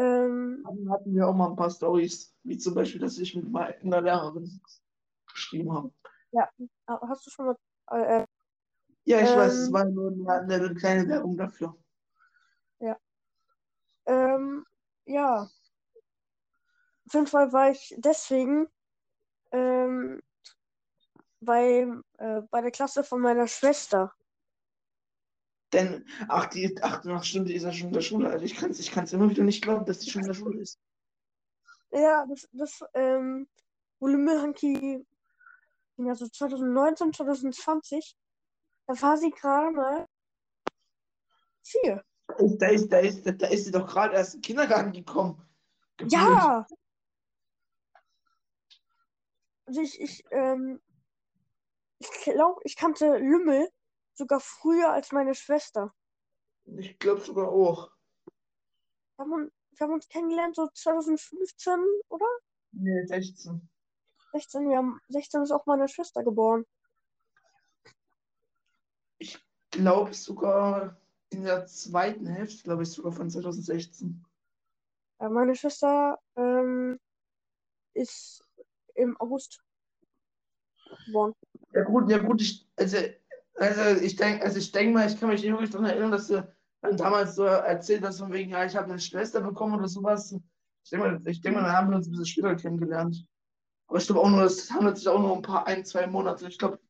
Ähm, Dann hatten wir auch mal ein paar Stories, wie zum Beispiel, dass ich mit meiner Lehrerin geschrieben habe. ah, hast du schon mal. Äh, äh, Ja, ich weiß, es Ähm. war nur eine, eine kleine Werbung dafür. ähm, ja. Auf jeden Fall war ich deswegen ähm, bei, äh, bei der Klasse von meiner Schwester. Denn, ach, die, ach, ach stimmt, die ist ja schon in der Schule. Also ich kann es ich kann's immer wieder nicht glauben, dass die schon in der Schule ist. Ja, das, das, ähm, Volume Hanky, ja, so 2019, 2020, da war sie gerade mal vier. Da ist, da ist, da ist sie doch gerade erst in den Kindergarten gekommen. Gefühlt. Ja! Also ich, ich, ähm, ich glaube, ich kannte Lümmel sogar früher als meine Schwester. Ich glaube sogar auch. Wir haben, uns- wir haben uns kennengelernt so 2015, oder? Nee, 16. 16, wir haben 16 ist auch meine Schwester geboren. Glaube sogar in der zweiten Hälfte, glaube ich, sogar von 2016. Äh, meine Schwester ähm, ist im August geboren. Ja gut, ja gut, ich, also, also ich denke, also ich denke mal, ich kann mich nicht wirklich daran erinnern, dass du dann damals so erzählt hast, von wegen, ja, ich habe eine Schwester bekommen oder sowas. Ich denke mal, ich denke mal, dann haben wir uns ein bisschen später kennengelernt. Aber ich glaube auch nur, es handelt sich auch nur um ein paar, ein, zwei Monate. Ich glaube,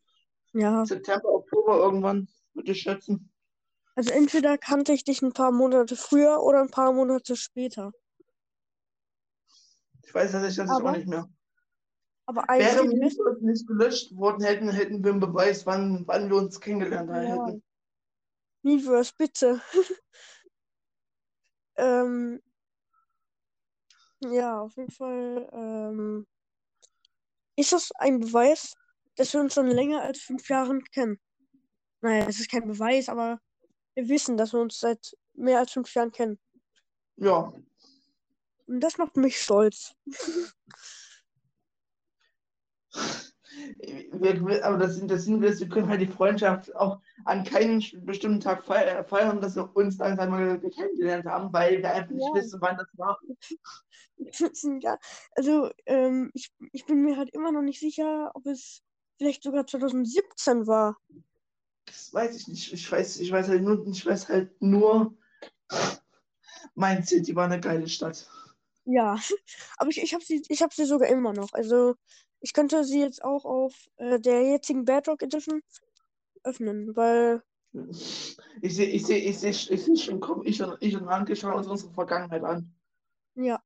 Ja, September, Oktober irgendwann, würde ich schätzen. also entweder kannte ich dich ein paar Monate früher oder ein paar Monate später. Ich weiß tatsächlich das auch Aber- nicht mehr. Aber Wäre eigentlich nicht, nicht gelöscht worden hätten, hätten wir einen Beweis, wann, wann wir uns kennengelernt Ja. hätten. Miiverse, bitte. ähm, ja, auf jeden Fall. Ähm, ist das ein Beweis, dass wir uns schon länger als fünf Jahren kennen? Naja, es ist kein Beweis, aber wir wissen, dass wir uns seit mehr als fünf Jahren kennen. Ja, Und das macht mich stolz. Wir, aber das, das Sinn ist, wir können halt die Freundschaft auch an keinen bestimmten Tag feiern, feiern dass wir uns langsam mal kennengelernt haben, weil wir einfach nicht Ja. wissen, wann das war. Ja, also ähm, ich, ich bin mir halt immer noch nicht sicher, ob es vielleicht sogar 2017 war. Das weiß ich nicht. Ich weiß, ich weiß halt nur, ich weiß halt nur, mein City war eine geile Stadt. Ja, aber ich, ich habe sie, ich hab sie sogar immer noch. Also ich könnte sie jetzt auch auf äh, der jetzigen Bedrock Edition öffnen, weil Ich sehe, ich sehe, ich sehe, ich sehe schon, komm, ich und, ich und Hanke schauen uns unsere Vergangenheit an. ja.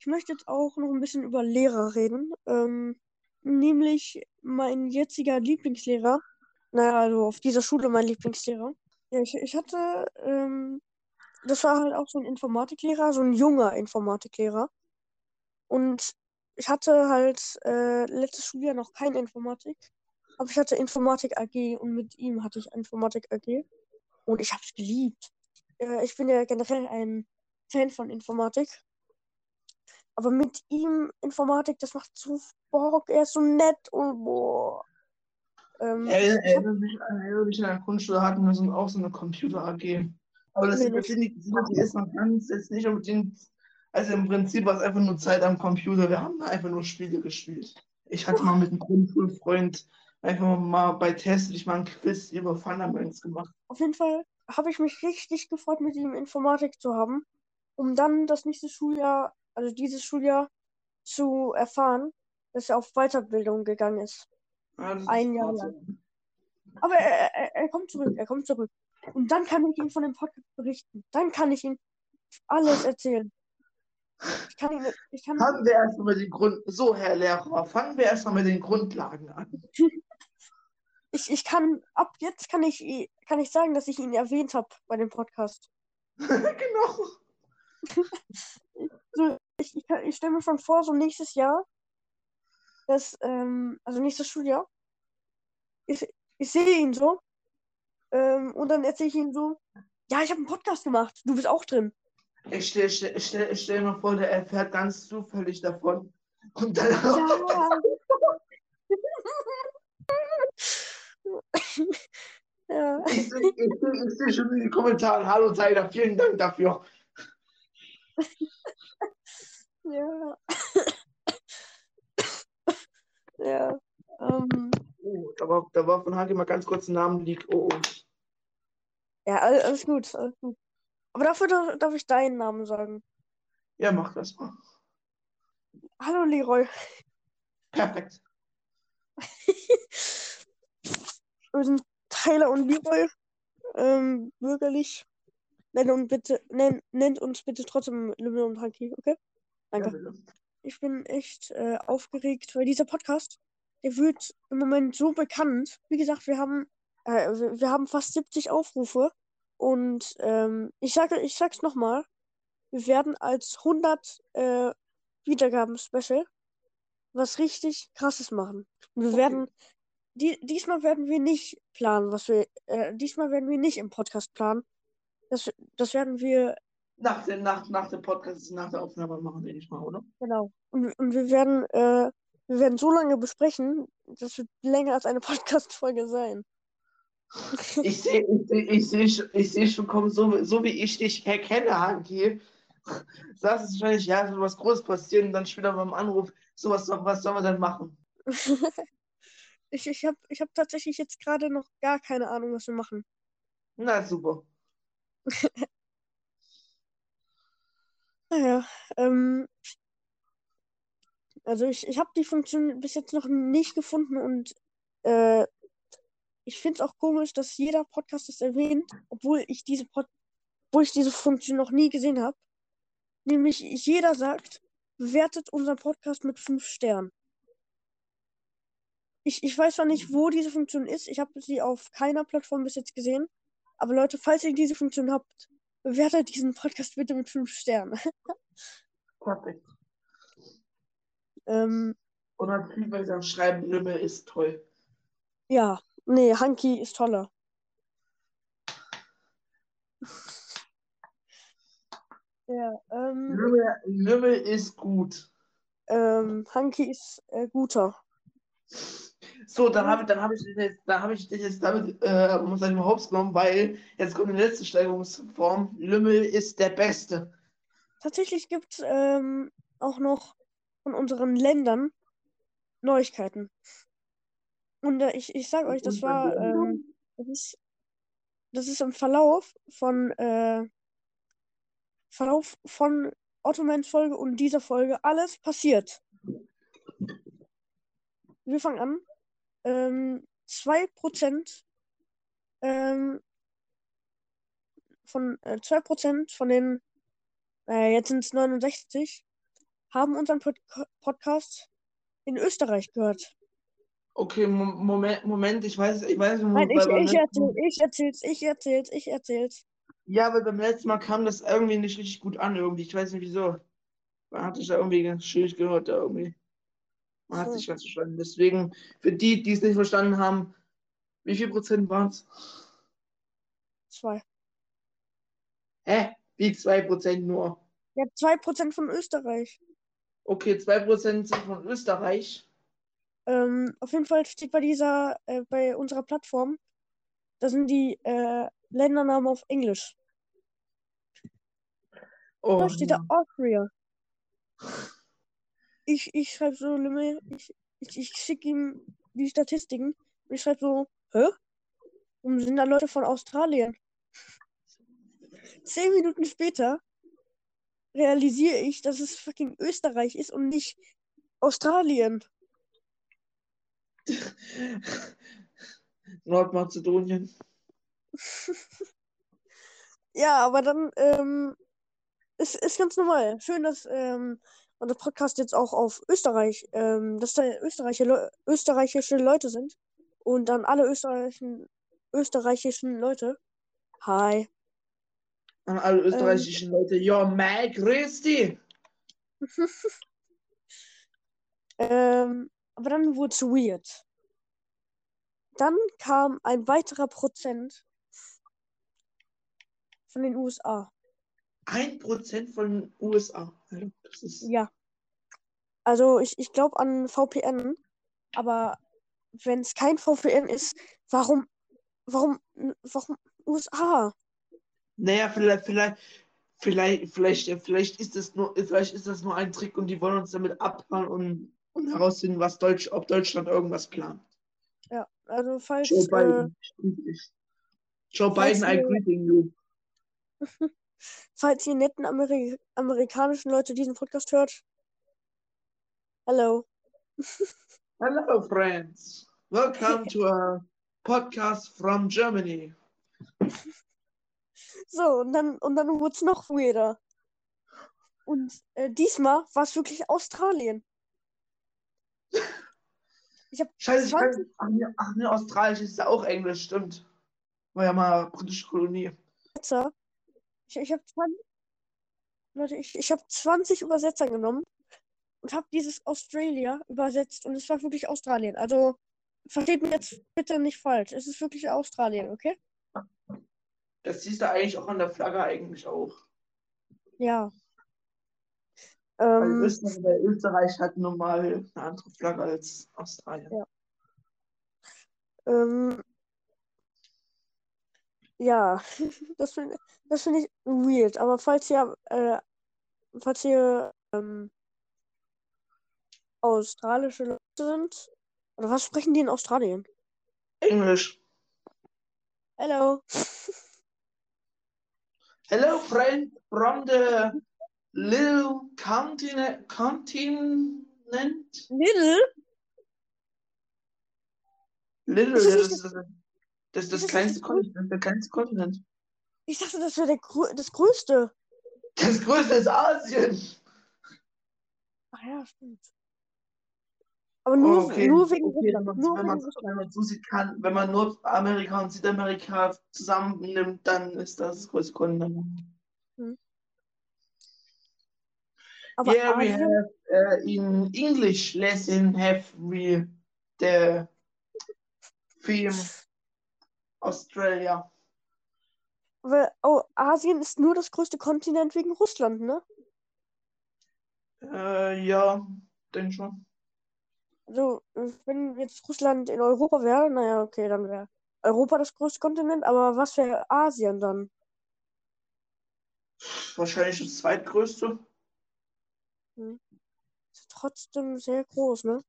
Ich möchte jetzt auch noch ein bisschen über Lehrer reden. Ähm, nämlich mein jetziger Lieblingslehrer. Naja, also auf dieser Schule mein Lieblingslehrer. Ja, ich, ich hatte, ähm, das war halt auch so ein Informatiklehrer, so ein junger Informatiklehrer. Und ich hatte halt äh, letztes Schuljahr noch keine Informatik, aber ich hatte Informatik AG und mit ihm hatte ich Informatik AG. Und ich habe es geliebt. Äh, ich bin ja generell ein Fan von Informatik. Aber mit ihm Informatik, das macht so Bock. Er ist so nett und boah. Ähm, Erinnere mich an, an der Grundschule hatten wir so, auch so eine Computer-AG. Aber das, ich ist man kann es jetzt nicht unbedingt. Also im Prinzip war es einfach nur Zeit am Computer. Wir haben da einfach nur Spiele gespielt. Ich hatte mal mit einem Grundschulfreund einfach mal bei Test ich mal ein Quiz über Fundaments gemacht. auf jeden Fall habe ich mich richtig gefreut, mit ihm Informatik zu haben, um dann das nächste Schuljahr, also dieses Schuljahr, zu erfahren, dass er auf Weiterbildung gegangen ist. Ja, das ist Ein Jahr lang. Aber er, er, er kommt zurück, er kommt zurück. Und dann kann ich ihm von dem Podcast berichten. Dann kann ich ihm alles erzählen. Ich kann ihn, ich kann, Fangen wir erstmal mit den Grund. So, Herr Lehrer, fangen wir erstmal mit den Grundlagen an. ich, ich kann, ab jetzt kann ich, kann ich sagen, dass ich ihn erwähnt habe bei dem Podcast. genau. So, ich, ich, ich stelle mir schon vor, so nächstes Jahr dass, ähm, also nächstes Schuljahr, ich, ich sehe ihn so ähm, und dann erzähle ich ihm so, ja, ich habe einen Podcast gemacht, du bist auch drin. Ich stell, stell, stell, stell mir vor, der erfährt ganz zufällig davon. Und dann Ja. ja. ich sehe schon in den Kommentaren, hallo Tyler, vielen Dank dafür. Ja. ja. Ähm, Oh, da war, da war von Hagi mal ganz kurz ein Namen-Leak. Oh, oh. Ja, all- alles gut, alles gut. Aber dafür darf, darf ich deinen Namen sagen. Ja, mach das mal. Hallo Leroy. Perfekt. Wir sind Tyler und Leroy. Ähm, bürgerlich. Nennt uns bitte, nennt, nennt uns bitte trotzdem Lümmel und Hanky, okay? Danke. Ja. Ich bin echt äh, aufgeregt, weil dieser Podcast, der wird im Moment so bekannt. Wie gesagt, wir haben, äh, wir, wir haben fast 70 Aufrufe. Und ähm, ich sage, ich sag's nochmal, wir werden als 100 äh, Wiedergaben-Special was richtig Krasses machen. Wir Okay. werden, die, diesmal werden wir nicht planen, was wir, äh, diesmal werden wir nicht im Podcast planen. Das, das werden wir Nach, dem, nach, nach dem Podcast, nach der Aufnahme machen, denke ich mal, oder? Genau. Und, und wir werden, äh, wir werden so lange besprechen, das wird länger als eine Podcast-Folge sein. Ich sehe ich seh, ich seh, schon- ich seh schon kommen, so, so wie ich dich kenne, Hanki. Sagst es wahrscheinlich, ja, es wird was Großes passieren und dann später beim Anruf, so was, soll- was sollen wir denn machen? ich ich habe ich hab tatsächlich jetzt gerade noch gar keine Ahnung, was wir machen. Na, super. Naja, ähm, also ich, ich habe die Funktion bis jetzt noch nicht gefunden und äh, ich finde es auch komisch, dass jeder Podcast das erwähnt, obwohl ich diese Pod obwohl ich diese Funktion noch nie gesehen habe. Nämlich jeder sagt, bewertet unseren Podcast mit fünf Sternen. Ich, ich weiß zwar nicht, wo diese Funktion ist. Ich habe sie auf keiner Plattform bis jetzt gesehen. Aber Leute, falls ihr diese Funktion habt, bewertet diesen Podcast bitte mit fünf Sternen. Perfekt. ähm, Und natürlich, weil sie dann schreiben, Lümmel ist toll. ja, nee, Hanky ist toller. Ja, ähm, Lümmel, Lümmel ist gut. ähm, Hanky ist äh, guter. So, dann habe dann hab ich, dich jetzt- dann ich dich jetzt damit äh, um seinem Hops genommen, weil jetzt kommt die letzte Steigerungsform. Lümmel ist der Beste. Tatsächlich gibt es ähm, auch noch von unseren Ländern Neuigkeiten. Und äh, ich, ich sage euch, das war, ähm, das ist, das ist im Verlauf von, äh, Verlauf von Ottomans Folge und dieser Folge alles passiert. Wir fangen an. Ähm, 2% ähm, von äh, 2% von den, äh, jetzt sind es 69, haben unseren Pod Podcast in Österreich gehört. Okay, Mo- Moment, Moment, ich weiß, ich weiß, Nein, ich, ich, erzähl, ich erzähl's, ich erzähl's, ich erzähl's. Ja, weil beim letzten Mal kam das irgendwie nicht richtig gut an, irgendwie. Ich weiß nicht wieso. Man hat sich da irgendwie ganz schwierig gehört, da irgendwie. Man hat So. sich ganz verstanden. Deswegen, für die, die es nicht verstanden haben, wie viel Prozent waren es? Zwei. Hä? Wie 2% nur? Ja, 2% von Österreich. Okay, 2% sind von Österreich. Ähm, auf jeden Fall steht bei dieser, äh, bei unserer Plattform, da sind die äh, Ländernamen auf Englisch. Oh, Da steht da Austria. Ich, ich schreibe so, ich, ich, ich schicke ihm die Statistiken und ich schreibe so, hä? Warum sind da Leute von Australien? Zehn Minuten später realisiere ich, dass es fucking Österreich ist und nicht Australien. Nordmazedonien. Ja, aber dann ähm, ist, ist ganz normal. Schön, dass ähm, unser Podcast jetzt auch auf Österreich, ähm, dass da österreichische, Leu österreichische Leute sind. Und dann alle österreichischen, österreichischen Leute. Hi. An alle österreichischen Leute. Ja, Mike, grüß dich. Ähm, Aber dann wurde es weird. Dann kam ein weiterer Prozent von den USA. Ein Prozent von den USA. Ja. Also ich, ich glaube an VPN, aber wenn es kein VPN ist, warum, warum, warum USA? Naja, vielleicht, vielleicht, vielleicht, vielleicht, vielleicht ist das nur, vielleicht ist das nur ein Trick und die wollen uns damit abhauen und, und herausfinden, was Deutsch, ob Deutschland irgendwas plant. Ja, also falls, Joe äh, Biden. ich- Joe falls Biden, I greeting you. falls ihr netten Ameri amerikanischen Leute diesen Podcast hört. Hello. Hello, friends. Welcome to a podcast from Germany. So, und dann, und dann wurde es noch weirder. Und äh, diesmal war es wirklich Australien. Ich habe Scheiße, ich 20 weiß, ach, nee, ach nee, Australisch ist ja auch Englisch, stimmt. War ja mal britische Kolonie. Übersetzer. Ich, ich habe 20, Leute, ich, ich hab 20 Übersetzer genommen und habe dieses Australia übersetzt und es war wirklich Australien. Also versteht mich jetzt bitte nicht falsch. Es ist wirklich Australien, okay? Das siehst du eigentlich auch an der Flagge eigentlich auch. Ja. Ähm, Österreich, Österreich hat nun mal eine andere Flagge als Australien. Ja. ähm, ja, das finde das find ich weird. Aber falls ihr, äh, falls ihr ähm, australische Leute sind, oder was sprechen die in Australien? Englisch. Hello. Hello, friend from the little continent. continent? Little? Little, Ist das ist das, das, ist das das kleinste Kontinent. Der kleinste Kontinent. Ich dachte, das wäre das Größte. Das größte ist Asien. Ach ja, stimmt. Aber nur, okay. nur wegen Okay, Russland. Nur wenn man, wenn man so sieht kann, wenn man Nordamerika und Südamerika zusammennimmt, dann ist das das größte Kontinent. Aber Yeah, we Asien, have uh, in English lesson have we the theme Australia. weil, oh, Asien ist nur das größte Kontinent wegen Russland, ne? Äh, ja, denke schon. Also, wenn jetzt Russland in Europa wäre, naja, okay, dann wäre Europa das größte Kontinent, aber was wäre Asien dann? Wahrscheinlich das zweitgrößte. Ist trotzdem sehr groß, ne?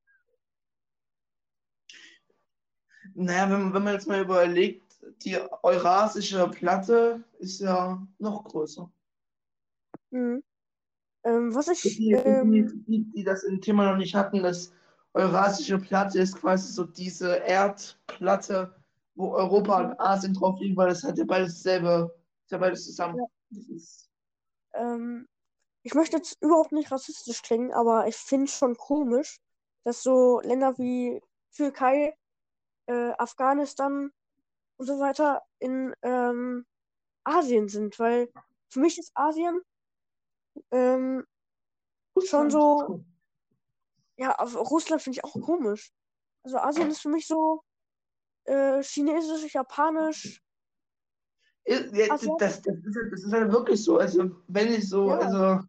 Naja, wenn, wenn man jetzt mal überlegt, die Eurasische Platte ist ja noch größer. Mhm. Ähm, was ich, die, die, ähm, für die, die das im Thema noch nicht hatten, das Eurasische Platte ist quasi so diese Erdplatte, wo Europa und Asien drauf liegen, weil das hat ja beides dasselbe, ist ja beides zusammen. Ja. Ähm, ich möchte jetzt überhaupt nicht rassistisch klingen, aber ich finde es schon komisch, dass so Länder wie Türkei, äh, Afghanistan und so weiter in ähm, Asien sind, weil für mich ist Asien ähm, schon so, ja, Russland finde ich auch komisch. Also Asien ist für mich so äh, chinesisch, japanisch. Ja, das, das, ist, halt- das ist halt wirklich so. Also, wenn ich so, Ja. also,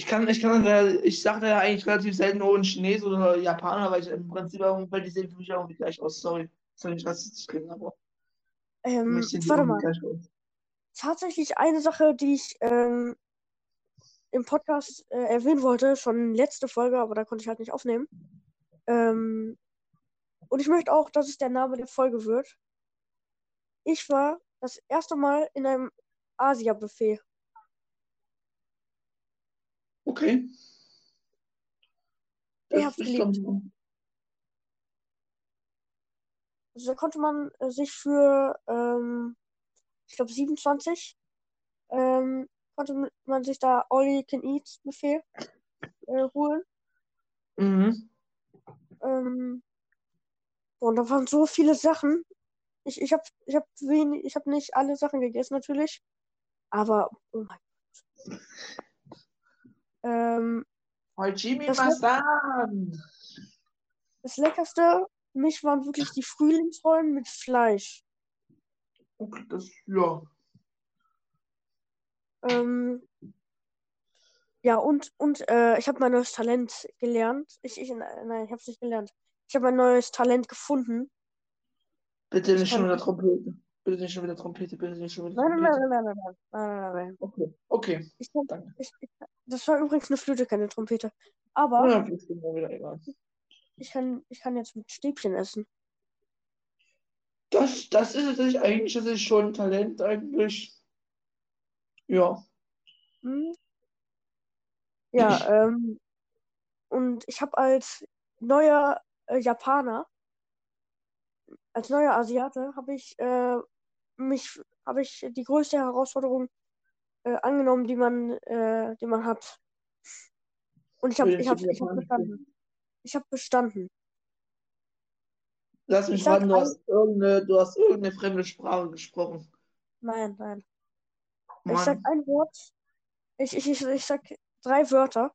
ich kann, ich kann, da- ich sage da ja eigentlich relativ selten, oh, ein Chinese oder Japaner, weil ich im Prinzip, weil die sehen für mich irgendwie gleich aus. Sorry, soll nicht rassistisch klingen, aber Ähm, warte mal. tatsächlich eine Sache, die ich ähm, im Podcast äh, erwähnen wollte, schon letzte Folge, aber da konnte ich halt nicht aufnehmen. Ähm, und ich möchte auch, dass es der Name der Folge wird. Ich war das erste Mal in einem Asia-Buffet. Okay. Das hab's ist geliebt. schon, Also da konnte man äh, sich für, ähm, ich glaube, 27, ähm, konnte man sich da All-You-Can-Eat-Buffet äh, holen. mhm. Ähm, und da waren so viele Sachen. Ich, ich habe ich hab wenig, ich hab nicht alle Sachen gegessen natürlich. Aber, oh mein Gott. Ähm, Oh, Jimmy Das Leckerste für mich waren wirklich die Frühlingsrollen mit Fleisch. Okay, das, ja. Ähm, ja, und, und äh, ich habe mein neues Talent gelernt. Ich, ich, nein, ich habe es nicht gelernt. Ich habe mein neues Talent gefunden. Bitte nicht Ich schon kann- wieder Trompete. Bitte nicht schon wieder Trompete. Bitte nicht schon wieder Nein, nein, Trompete. nein, nein, nein, nein, nein, nein, nein. Okay, okay. Ich Danke. ich, ich, das war übrigens eine Flöte, keine Trompete. Aber Ja, ist mir wieder egal. ich kann, ich kann jetzt mit Stäbchen essen. Das, das ist nicht. Eigentlich ist es schon ein Talent, eigentlich. Ja. Hm? Ja, ähm, und ich habe als neuer äh, Japaner, als neuer Asiate, habe ich äh, mich, habe ich die größte Herausforderung äh, angenommen, die man, äh, die man hat. Und ich habe, ich die ich habe Japanisch bestanden. Ich habe bestanden. Lass mich Ich sag raten, du hast irgendeine, du hast irgendeine fremde Sprache gesprochen. Nein, nein. Mann. Ich sag ein Wort. Ich, ich, ich, ich sag drei Wörter.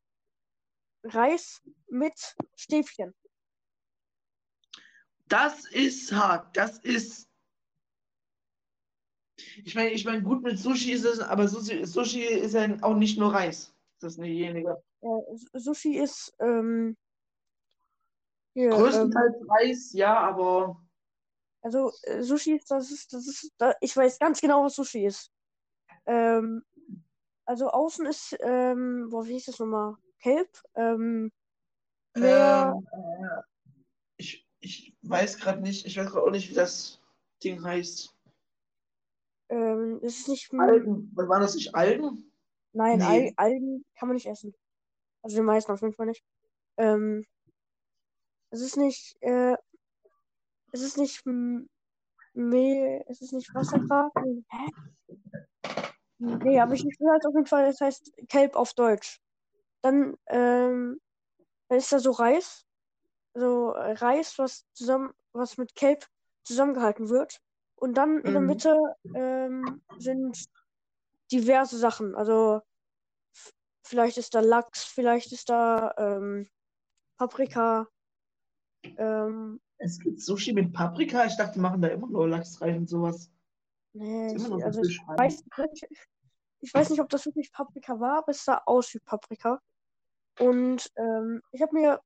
Reis mit Stäbchen. Das ist hart. Das ist. Ich meine, ich meine, gut mit Sushi ist es, aber Sushi, Sushi ist ja auch nicht nur Reis. Das ist diejenige. Äh, Sushi ist ähm, hier, ähm, Größtenteils Reis, ja, aber also äh, Sushi ist das ist das ist da, ich weiß ganz genau, was Sushi ist. Ähm, also außen ist ähm, boah, wie hieß das nochmal? Kelb. Ähm, mehr ähm, äh, ich, ich weiß gerade nicht, ich weiß gerade auch nicht, wie das Ding heißt. Ähm, es ist nicht Algen, waren das nicht Algen? nein Nee. Al Algen kann man nicht essen. Also die meisten auf jeden Fall nicht. Ähm, es ist nicht äh, es ist nicht Mehl, es ist nicht Wasserkraft. Hä? Nee, aber ich ich weiß auf jeden Fall, es heißt Kelb auf Deutsch. Dann, ähm, dann ist da so Reis. So äh, Reis, was zusammen, was mit Kelb zusammengehalten wird. Und dann in der Mhm. Mitte ähm, sind diverse Sachen. Also vielleicht ist da Lachs, vielleicht ist da ähm, Paprika. Ähm, Es gibt Sushi mit Paprika. Ich dachte, die machen da immer nur Lachs rein und sowas. nee, ich, also ich weiß nicht, ich weiß nicht, ob das wirklich Paprika war, aber es sah aus wie Paprika. Und ähm, ich habe mir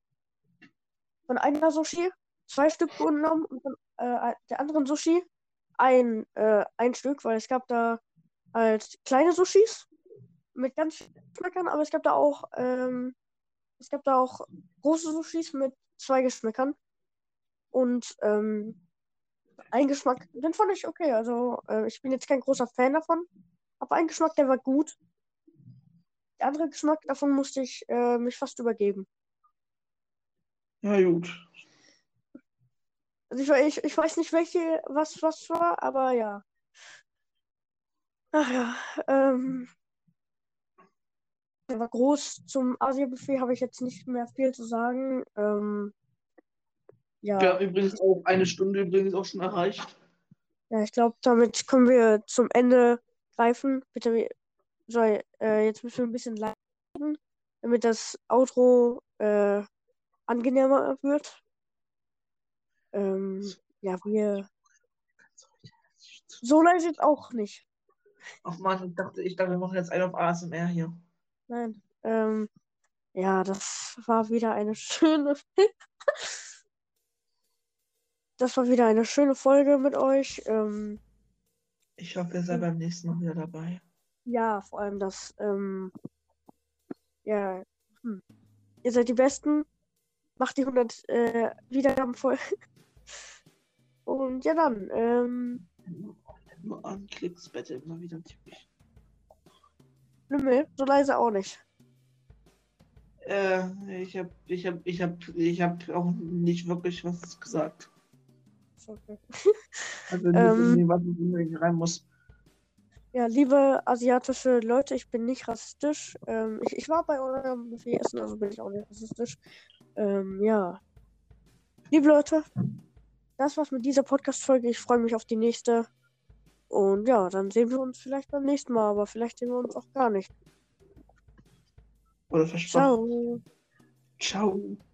von einer Sushi zwei Stück genommen und von äh, der anderen Sushi ein, äh, ein Stück, weil es gab da halt kleine Sushis mit ganz vielen Geschmäckern, aber es gab da auch ähm, es gab da auch große Sushis mit zwei Geschmäckern und ähm, ein Geschmack, den fand ich okay. Also äh, ich bin jetzt kein großer Fan davon, aber ein Geschmack, der war gut. Der andere Geschmack, davon musste ich äh, mich fast übergeben. Ja, gut. Also ich, ich, ich weiß nicht, welche, was was war, aber ja. Ach ja, ähm, der war groß. Zum Asia-Buffet habe ich jetzt nicht mehr viel zu sagen. Ähm, ja, Wir haben übrigens auch eine Stunde übrigens auch schon erreicht. ja, ich glaube, damit können wir zum Ende greifen. Bitte, soll, äh, jetzt müssen wir ein bisschen leiden, damit das Outro äh, angenehmer wird. Ähm, ja, wir. So leise jetzt auch nicht. Ach man, ich dachte, ich dachte, wir machen jetzt einen auf ASMR hier. Nein. Ähm, ja, das war wieder eine schöne. Das war wieder eine schöne Folge mit euch. Ähm, Ich hoffe, ihr seid beim nächsten Mal wieder dabei. ja, vor allem das. Ähm, ja, hm. ihr seid die Besten. Macht die 100 äh, Wiedergaben voll. Und ja, dann. Ähm, Nur anklickst, Bette immer wieder typisch. Lümmel, so leise auch nicht. Äh, ich hab, ich hab, ich hab, ich hab auch nicht wirklich was gesagt. Okay. Also nicht Ähm. irgendwie, was ich rein muss. Ja, liebe asiatische Leute, ich bin nicht rassistisch. Ähm, ich, ich war bei eurem Buffet essen, also bin ich auch nicht rassistisch. Ähm, ja. Liebe Leute, das war's mit dieser Podcast-Folge. Ich freue mich auf die nächste. Und ja, dann sehen wir uns vielleicht beim nächsten Mal, aber vielleicht sehen wir uns auch gar nicht. Oder versprochen. Ciao. Ciao.